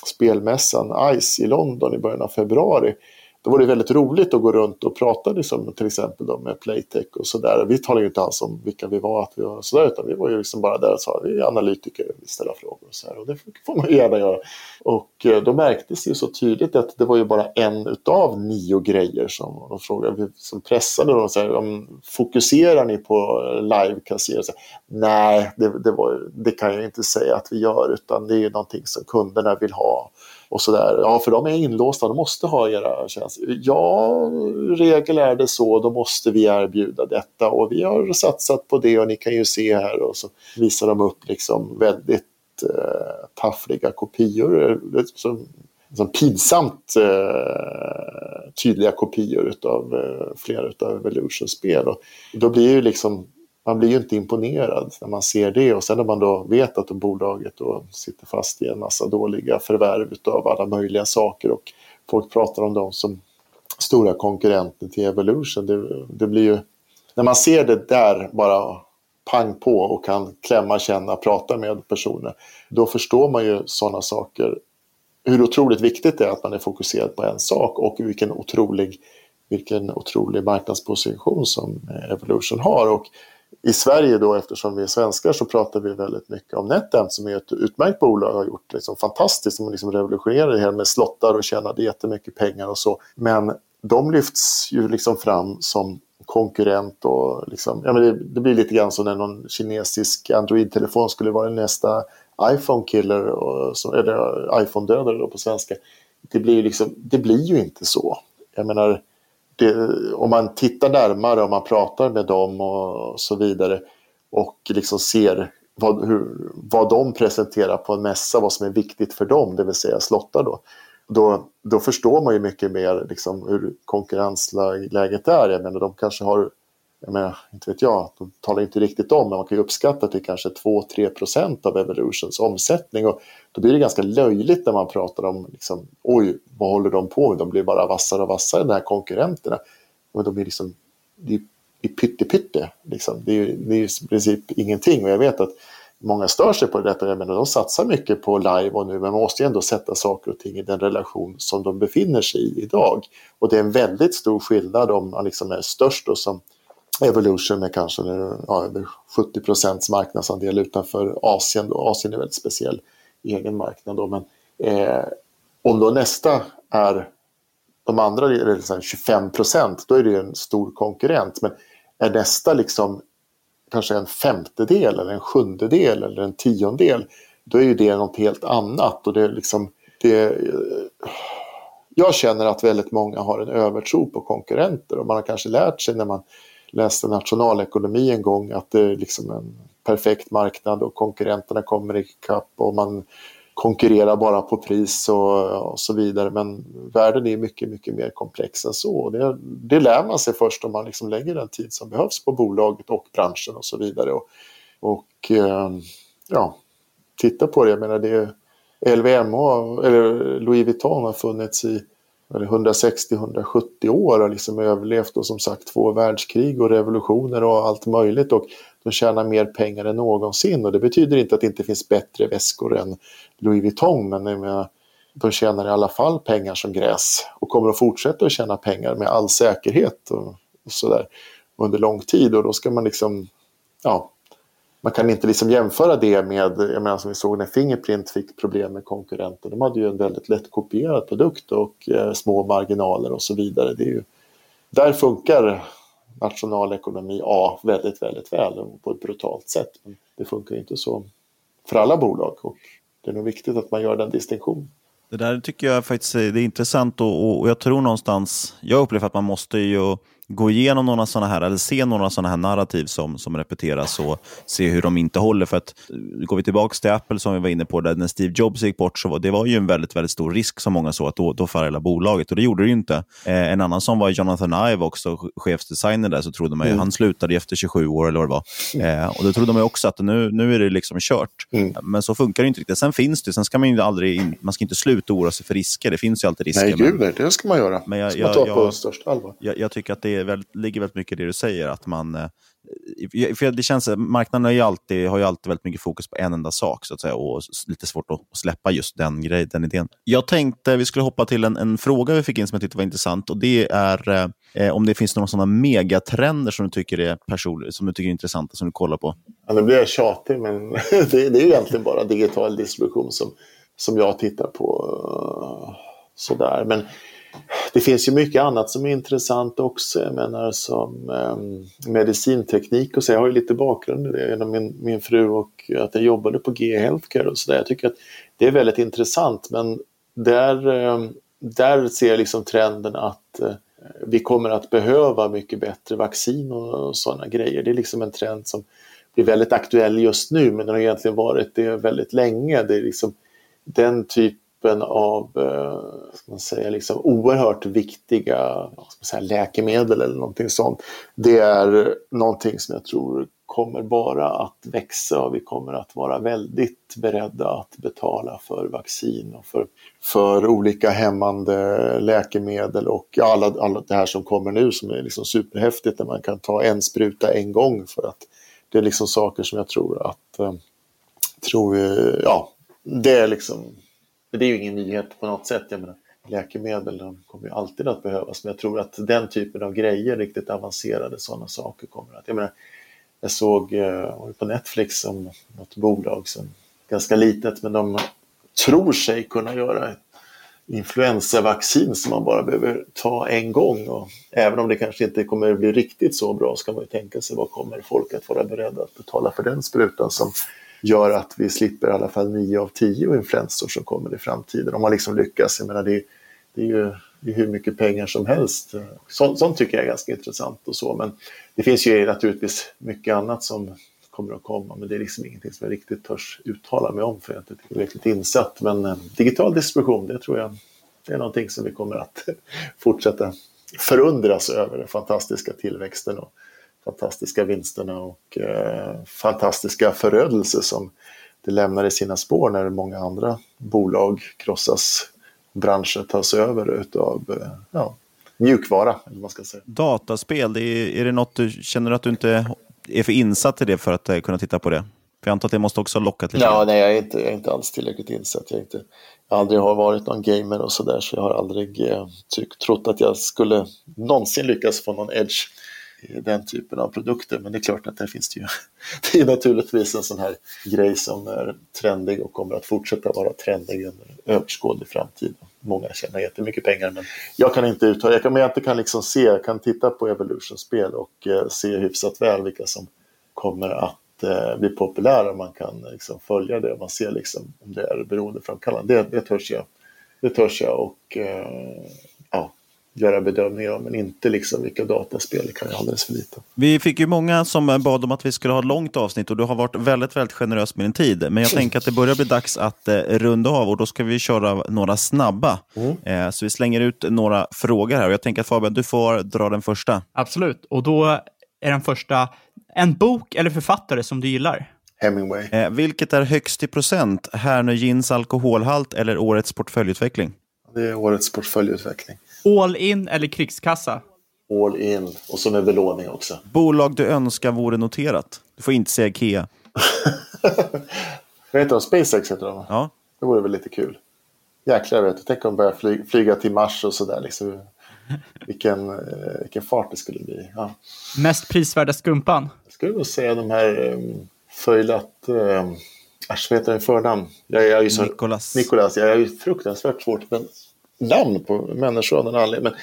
spelmässan ICE i London i början av februari då var det väldigt roligt att gå runt och prata liksom, till exempel då, med Playtech och sådär. Vi talade ju inte alls om vilka vi var, att vi var sådär, utan vi var ju liksom bara där och sa vi är analytiker, vi ställer frågor och så här. Och det får man gärna göra. Och eh, då märktes det ju så tydligt att det var ju bara en utav nio grejer som de frågade, som pressade dem. Så här, fokuserar ni på live-kasino? Nej, det, det, var, det kan jag inte säga att vi gör, utan det är ju någonting som kunderna vill ha och sådär. Ja, för de är inlåsta, de måste ha era tjänster. Ja, regel är det så, då måste vi erbjuda detta och vi har satsat på det och ni kan ju se här och så visar de upp liksom väldigt eh, taffliga kopior. Eh, som, som pinsamt eh, tydliga kopior av eh, flera av Evolution-spel. Och då blir ju liksom man blir ju inte imponerad när man ser det och sen när man då vet att bolaget då sitter fast i en massa dåliga förvärv av alla möjliga saker och folk pratar om dem som stora konkurrenter till Evolution. Det, det blir ju, när man ser det där bara pang på och kan klämma, känna, prata med personer, då förstår man ju sådana saker. Hur otroligt viktigt det är att man är fokuserad på en sak och vilken otrolig, vilken otrolig marknadsposition som Evolution har. Och i Sverige då, eftersom vi är svenskar, så pratar vi väldigt mycket om NetEnt som är ett utmärkt bolag och har gjort liksom fantastiskt, som liksom revolutionerade det här med slottar och tjänade jättemycket pengar och så. Men de lyfts ju liksom fram som konkurrent och liksom, ja, men det, det blir lite grann som när någon kinesisk Android-telefon skulle vara nästa iPhone-killer, eller iPhone-dödare på svenska. Det blir, liksom, det blir ju inte så. Jag menar, det, om man tittar närmare och man pratar med dem och så vidare och liksom ser vad, hur, vad de presenterar på en mässa, vad som är viktigt för dem, det vill säga slottar då. Då, då förstår man ju mycket mer liksom hur konkurrensläget är. Jag menar, de kanske har jag menar, inte vet jag, de talar inte riktigt om, men man kan ju uppskatta till kanske 2-3 procent av Evolutions omsättning. Och då blir det ganska löjligt när man pratar om, liksom, oj, vad håller de på med? De blir bara vassare och vassare, de här konkurrenterna. Men de är liksom, det är, är pyttepytte, Liksom. Det, är, det är i princip ingenting. Och jag vet att många stör sig på detta. Jag menar, de satsar mycket på live och nu, men man måste ju ändå sätta saker och ting i den relation som de befinner sig i idag. Och det är en väldigt stor skillnad om man liksom är störst och som Evolution med kanske ja, över 70 procents marknadsandel utanför Asien. Då. Asien är väldigt speciell egen marknad. Då. Men eh, om då nästa är de andra är 25 procent, då är det en stor konkurrent. Men är nästa liksom kanske en femtedel eller en sjundedel eller en tiondel, då är ju det något helt annat. Och det är liksom, det, eh, jag känner att väldigt många har en övertro på konkurrenter och man har kanske lärt sig när man läste nationalekonomi en gång att det är liksom en perfekt marknad och konkurrenterna kommer ikapp och man konkurrerar bara på pris och, och, så vidare. Men världen är mycket, mycket mer komplex än så. Det, det lär man sig först om man liksom lägger den tid som behövs på bolaget och branschen och så vidare. Och, och eh, ja, titta på det. Jag menar, det LVMH, eller Louis Vuitton har funnits i 160-170 år och liksom överlevt och som sagt två världskrig och revolutioner och allt möjligt och de tjänar mer pengar än någonsin. Och det betyder inte att det inte finns bättre väskor än Louis Vuitton men menar, de tjänar i alla fall pengar som gräs och kommer att fortsätta att tjäna pengar med all säkerhet och, och sådär under lång tid. Och då ska man liksom ja, man kan inte liksom jämföra det med, jag menar som vi såg när Fingerprint fick problem med konkurrenter. De hade ju en väldigt lätt kopierad produkt och eh, små marginaler och så vidare. Det är ju, där funkar nationalekonomi A väldigt, väldigt väl på ett brutalt sätt. Men det funkar inte så för alla bolag och det är nog viktigt att man gör den distinktionen. Det där tycker jag faktiskt är intressant och, och jag tror någonstans, jag upplever att man måste ju gå igenom några sådana här, eller se några sådana här narrativ som, som repeteras och se hur de inte håller. För att går vi tillbaka till Apple som vi var inne på, där när Steve Jobs gick bort, så var, det var ju en väldigt, väldigt stor risk som många såg att då, då faller bolaget och det gjorde det ju inte. Eh, en annan som var Jonathan Ive också, chefsdesigner där, så trodde man ju, mm. han slutade efter 27 år eller vad det var. Eh, och då trodde man också att nu, nu är det liksom kört. Mm. Men så funkar det inte riktigt. Sen finns det, sen ska man ju aldrig, man ska inte sluta oroa sig för risker. Det finns ju alltid risker. Nej, gud nej, det ska man göra. Men jag, jag, på största allvar. Jag, jag, tycker att det är väldigt, ligger väldigt mycket i det du säger, att man, eh, för det känns, marknaden har ju, alltid, har ju alltid väldigt mycket fokus på en enda sak så att säga, och lite svårt att släppa just den, grej, den idén. Jag tänkte vi skulle hoppa till en, en fråga vi fick in som jag tyckte var intressant och det är eh, eh om det finns några sådana megatrender som du tycker är person, som du tycker är intressanta som du kollar på. Ja, nu blir jag tjatig men det, det är ju egentligen bara digital distribution som, som jag tittar på. Eh, sådär. Men det finns ju mycket annat som är intressant också. Jag menar som eh, medicinteknik och så. Jag har ju lite bakgrund i det genom min, min fru och att jag jobbade på G Healthcare och så där. Jag tycker att det är väldigt intressant men där, eh, där ser jag liksom trenden att eh, vi kommer att behöva mycket bättre vaccin och, och sådana grejer. Det är liksom en trend som blir väldigt aktuell just nu men den har egentligen varit det väldigt länge. Det är liksom den typ typen av eh, ska man säga, liksom oerhört viktiga ska säga, läkemedel eller någonting sånt. Det är någonting som jag tror kommer bara att växa och vi kommer att vara väldigt beredda att betala för vaccin och för, för olika hämmande läkemedel och alla, alla det här som kommer nu som är liksom superhäftigt där man kan ta en spruta en gång för att det är liksom saker som jag tror att eh, tror, ja, det är liksom det är ju ingen nyhet på något sätt. Jag menar, läkemedel de kommer ju alltid att behövas, men jag tror att den typen av grejer, riktigt avancerade sådana saker kommer att... Jag menar, jag såg eh, på Netflix om något bolag som ganska litet, men de tror sig kunna göra ett influensavaccin som man bara behöver ta en gång. Och även om det kanske inte kommer att bli riktigt så bra så kan man ju tänka sig vad kommer folk att vara beredda att betala för den sprutan som gör att vi slipper i alla fall 9 av 10 influensor som kommer i framtiden. Om man liksom lyckas, jag menar det, det är ju det är hur mycket pengar som helst. Sånt, sånt, tycker jag är ganska intressant och så, men det finns ju naturligtvis mycket annat som kommer att komma, men det är liksom ingenting som jag riktigt törs uttala mig om för jag är inte tillräckligt insatt. Men eh, digital distribution, det tror jag det är någonting som vi kommer att fortsätta förundras över, den fantastiska tillväxten och fantastiska vinsterna och eh, fantastiska förödelse som det lämnar i sina spår när många andra bolag krossas, branscher tas över utav eh, ja, mjukvara. Eller man ska säga. Dataspel, det är, är det något du känner att du inte är för insatt i det för att uh, kunna titta på det? För jag antar att det måste också ha lockat lite? Ja, nej, jag är inte, jag är inte alls tillräckligt insatt. Jag, inte, jag aldrig har varit någon gamer och sådär så jag har aldrig eh, tyck, trott att jag skulle någonsin lyckas få någon edge den typen av produkter. Men det är klart att där finns det ju, det är naturligtvis en sån här grej som är trendig och kommer att fortsätta vara trendig under överskådlig framtid. Många tjänar jättemycket pengar men jag kan inte uttala, jag kan, men jag inte kan liksom se, jag kan titta på Evolution-spel och eh, se hyfsat väl vilka som kommer att eh, bli populära. Man kan liksom följa det, man ser liksom om det är beroendeframkallande. Det, det törs jag. Det törs jag och eh, ja, göra bedömningar om, men inte liksom vilka dataspel, det kan jag alldeles för lite. Vi fick ju många som bad om att vi skulle ha ett långt avsnitt och du har varit väldigt, väldigt generös med din tid. Men jag tänker att det börjar bli dags att eh, runda av och då ska vi köra några snabba. Mm. Eh, så vi slänger ut några frågor här och jag tänker att Fabian, du får dra den första. Absolut, och då är den första en bok eller författare som du gillar? Hemingway. Eh, vilket är högst i procent? Härnö Gins alkoholhalt eller årets portföljutveckling? Det är årets portföljutveckling. All in eller krigskassa? All in och så med belåning också. Bolag du önskar vore noterat? Du får inte säga Ikea. Vad heter de? SpaceX heter de Ja. Det vore väl lite kul. Jäklar vet du, tänk om de börjar flyga, flyga till Mars och sådär. Liksom. Vilken, eh, vilken fart det skulle bli. Ja. Mest prisvärda skumpan? Jag skulle nog säga de här um, Föjlat... Um, Äsch, vad heter den förnamn? Jag, jag, jag, Nikolas. Nikolas. Jag är ju fruktansvärt svårt med namn på människor av någon anledning. Men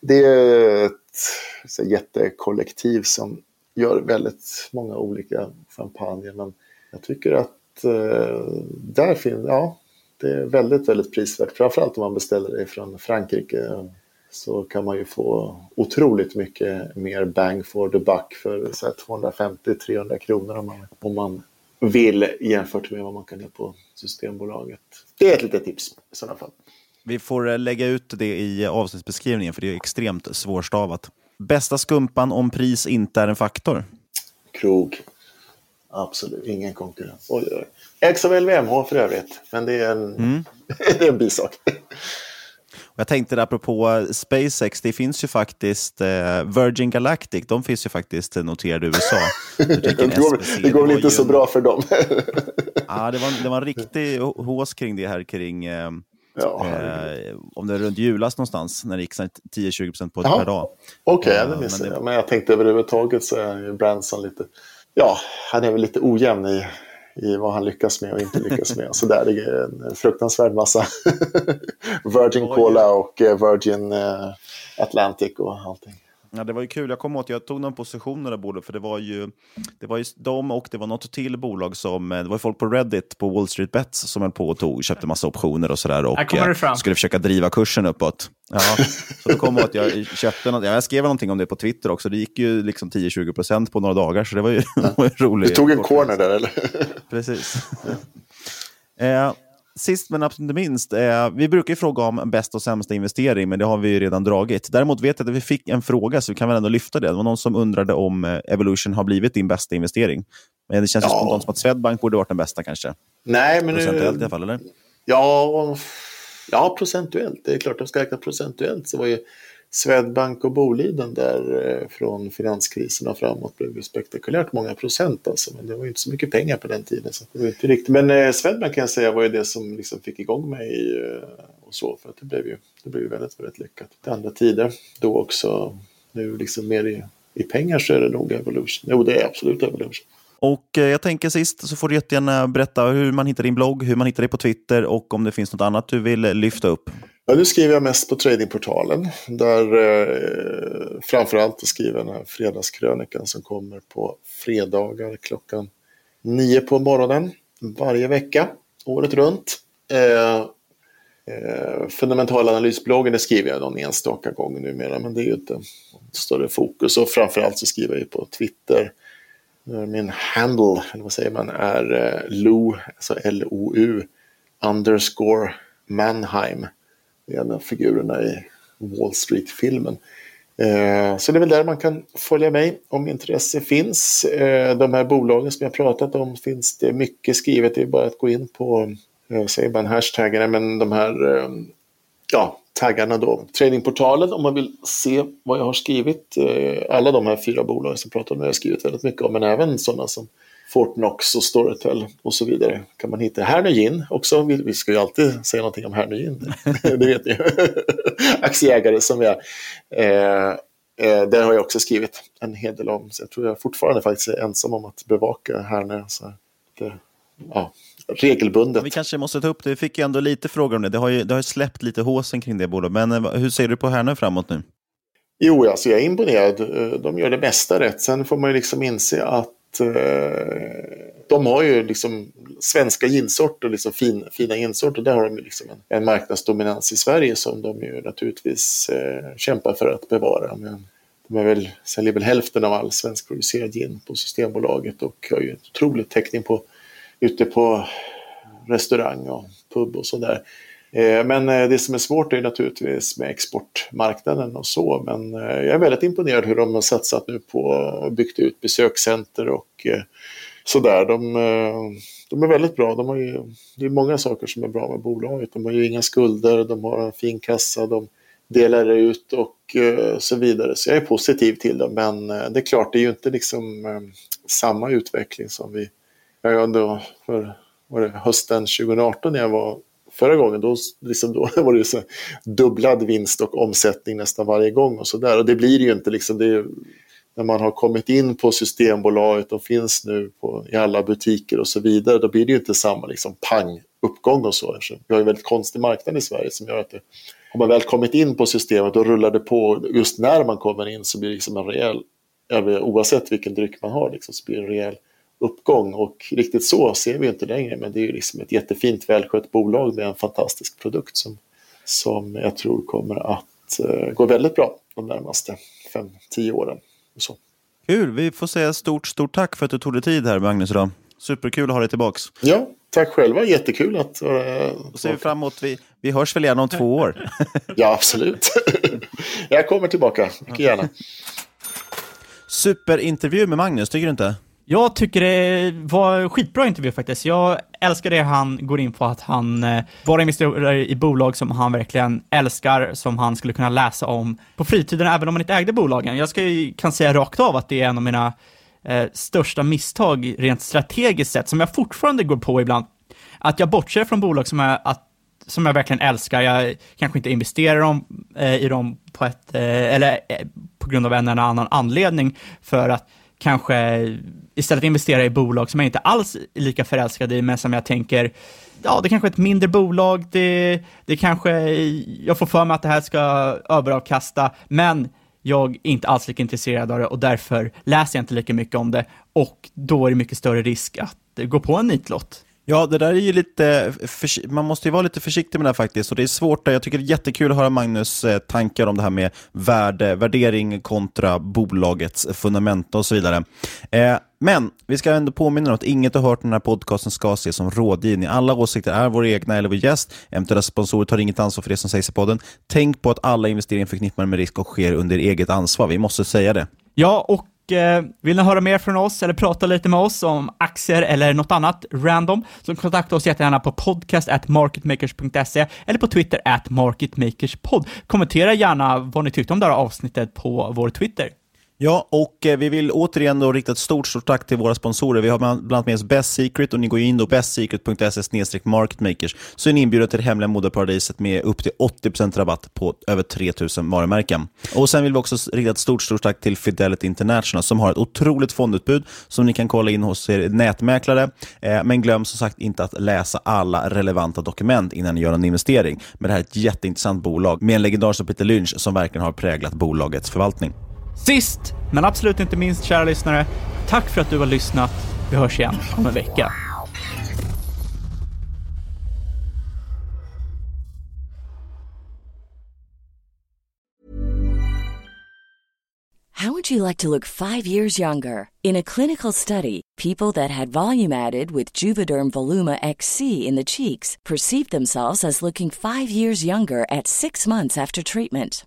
det är ett jättekollektiv som gör väldigt många olika champagner. Men jag tycker att eh, där finns, ja, det är väldigt, väldigt prisvärt. Framförallt om man beställer det från Frankrike så kan man ju få otroligt mycket mer bang for the buck för 250-300 kronor om man, om man vill jämfört med vad man kan göra på Systembolaget. Det är ett litet tips i sådana fall. Vi får eh, lägga ut det i avsnittsbeskrivningen för det är extremt svårstavat. Bästa skumpan om pris inte är en faktor? Krog. Absolut, ingen konkurrens. Oj, oj. Ägs av LVMH för övrigt, men det är en, mm. det är en bisak. Jag tänkte apropå SpaceX, det finns ju faktiskt eh, Virgin Galactic, de finns ju faktiskt noterade i USA. det går, det går väl inte så en... bra för dem. ja, det var, det var en riktig hås kring det här kring eh, Ja, eh, om det är runt julas någonstans, när det gick 10-20% på ja. per dag. Okej, okay, det missade jag. men jag tänkte överhuvudtaget så är Branson lite, ja, han är väl lite ojämn i, i vad han lyckas med och inte lyckas med. Så där är det en fruktansvärd massa Virgin Cola och eh, Virgin eh, Atlantic och allting. Ja, det var ju kul. Jag kommer ihåg jag tog någon position där bordet, för det var ju det var ju de och det var något till bolag som, eh, det var folk på Reddit på Wall Street Bets som höll på och tog, köpte massa optioner och sådär och eh, skulle försöka driva kursen uppåt. Ja, så då kom jag att jag köpte något, jag skrev någonting om det på Twitter också, det gick ju liksom 10-20% på några dagar, så det var ju, ja. var ju roligt. Du tog en corner där eller? Precis. eh, sist men absolut inte minst, eh, vi brukar ju fråga om bästa och sämsta investering, men det har vi ju redan dragit. Däremot vet jag att vi fick en fråga, så vi kan väl ändå lyfta det. Det var någon som undrade om eh, Evolution har blivit din bästa investering. Men det känns ja. ju spontant som att Swedbank borde varit den bästa kanske. Nej, men Procentuellt nu... i alla fall, eller? Ja, ja, procentuellt. Det är klart, de ska räkna procentuellt. Så var ju Swedbank och Boliden där eh, från finanskrisen och framåt blev ju spektakulärt många procent alltså. Men det var ju inte så mycket pengar på den tiden. Så det var inte riktigt. Men eh, Swedbank kan jag säga var ju det som liksom fick igång mig eh, och så. För att det blev ju, det blev ju väldigt, väldigt lyckat. Det andra tider då också. Nu liksom mer i, i pengar så är det nog Evolution. Jo, det är absolut Evolution. Och jag tänker sist så får du jättegärna berätta hur man hittar din blogg, hur man hittar dig på Twitter och om det finns något annat du vill lyfta upp. Ja, nu skriver jag mest på tradingportalen. Där eh, framförallt skriver jag den här fredagskrönikan som kommer på fredagar klockan nio på morgonen varje vecka, året runt. Eh, eh, fundamentala analysbloggen det skriver jag någon enstaka gång numera, men det är ju inte eh, större fokus. Och framförallt så skriver jag på Twitter. Eh, min handle, eller vad säger man, är eh, LOU, alltså L-O-U, underscore Manheim en av figurerna i Wall Street-filmen. Eh, så det är väl där man kan följa mig om intresse finns. Eh, de här bolagen som jag pratat om finns det mycket skrivet. Det är bara att gå in på, eh, säger man hashtaggarna, men de här eh, ja, taggarna då. Tradingportalen om man vill se vad jag har skrivit. Eh, alla de här fyra bolagen som jag pratar om har jag skrivit väldigt mycket om, men även sådana som Fortnox och Storytel och så vidare kan man hitta. Hernögin också, vi, vi ska ju alltid säga någonting om Hernögin, det vet ni Aktieägare som jag eh, eh, där har jag också skrivit en hel del om, så jag tror jag fortfarande faktiskt är ensam om att bevaka Hernö. Så det, ja, regelbundet. Vi kanske måste ta upp det, vi fick ju ändå lite frågor om det. Det har ju, det har ju släppt lite håsen kring det bolaget, men eh, hur ser du på Hernö framåt nu? Jo, alltså jag är imponerad. Eh, de gör det mesta rätt. Sen får man ju liksom inse att Eh, de har ju liksom svenska ginsorter, liksom fin, fina ginsorter. Där har de liksom en, en marknadsdominans i Sverige som de ju naturligtvis eh, kämpar för att bevara. Men de är väl, säljer väl hälften av all svenskproducerad gin på Systembolaget och har ju en otrolig täckning på, ute på restaurang och pub och sådär. Eh, men eh, det som är svårt är naturligtvis med exportmarknaden och så. Men eh, jag är väldigt imponerad hur de har satsat nu på att byggt ut besökscenter och sådär. De, de är väldigt bra. De har ju, det är många saker som är bra med bolaget. De har ju inga skulder, de har en fin kassa, de delar ut och så vidare. Så jag är positiv till dem. Men det är klart, det är ju inte liksom samma utveckling som vi... Jag ändå för var det hösten 2018 när jag var förra gången då, liksom då var det så dubblad vinst och omsättning nästan varje gång och så där. Och det blir ju inte liksom, det är, när man har kommit in på Systembolaget och finns nu på, i alla butiker och så vidare, då blir det ju inte samma liksom pang uppgång och så. Vi har ju en väldigt konstig marknad i Sverige som gör att det, har man väl kommit in på systemet och rullar det på. Just när man kommer in så blir det liksom en rejäl, oavsett vilken dryck man har, liksom, så blir det en rejäl uppgång och riktigt så ser vi inte längre men det är ju liksom ett jättefint välskött bolag med en fantastisk produkt som, som jag tror kommer att uh, gå väldigt bra de närmaste 5-10 åren. Och så. Kul, vi får säga stort, stort tack för att du tog dig tid här Magnus idag. Superkul att ha dig tillbaks. Ja, tack själva. Jättekul att vara... Uh, ser vi framåt. Vi, vi hörs väl igen om två år? ja, absolut. jag kommer tillbaka, mycket gärna. Superintervju med Magnus, tycker du inte? Jag tycker det var en skitbra intervju faktiskt. Jag älskar det han går in på, att han eh, bara investerar i bolag som han verkligen älskar, som han skulle kunna läsa om på fritiden, även om han inte ägde bolagen. Jag ska, kan säga rakt av att det är en av mina eh, största misstag rent strategiskt sett, som jag fortfarande går på ibland. Att jag bortser från bolag som jag, att, som jag verkligen älskar. Jag kanske inte investerar dem, eh, i dem på ett, eh, eller eh, på grund av en eller annan anledning, för att kanske istället investera i bolag som jag inte alls är lika förälskad i, men som jag tänker, ja, det kanske är ett mindre bolag, det, det kanske, jag får för mig att det här ska överavkasta, men jag är inte alls lika intresserad av det och därför läser jag inte lika mycket om det och då är det mycket större risk att gå på en nitlott. Ja, det där är ju lite, man måste ju vara lite försiktig med det här faktiskt. Och det är svårt, jag tycker det är jättekul att höra Magnus eh, tankar om det här med värde, värdering kontra bolagets fundamenta och så vidare. Eh, men vi ska ändå påminna om att inget har hört den här podcasten ska ses som rådgivning. Alla åsikter är våra egna eller vår gäst. Eventuella sponsorer tar inget ansvar för det som sägs i podden. Tänk på att alla investeringar förknippar med risk och sker under eget ansvar. Vi måste säga det. Ja, och Eh, vill ni höra mer från oss eller prata lite med oss om aktier eller något annat random, så kontakta oss jättegärna på podcast at marketmakers.se eller på Twitter at marketmakerspod. Kommentera gärna vad ni tyckte om det här avsnittet på vår Twitter. Ja, och eh, vi vill återigen då rikta ett stort, stort tack till våra sponsorer. Vi har bland annat med oss Best Secret och ni går in då bestsecret.se marketmakers så är ni inbjudna till det hemliga modeparadiset med upp till 80% rabatt på över 3000 varumärken. Och sen vill vi också rikta ett stort, stort tack till Fidelity International som har ett otroligt fondutbud som ni kan kolla in hos er nätmäklare. Eh, men glöm som sagt inte att läsa alla relevanta dokument innan ni gör en investering. Men det här är ett jätteintressant bolag med en legendar som Peter Lynch som verkligen har präglat bolagets förvaltning. Sist, men absolut inte minst, kära lyssnare, tack för att du har lyssnat. Vi hörs igen om en vecka. How would you like to look five years younger? In a clinical study, people that had volume added with Juvederm Voluma XC in the cheeks perceived themselves as looking five years younger at six months after treatment.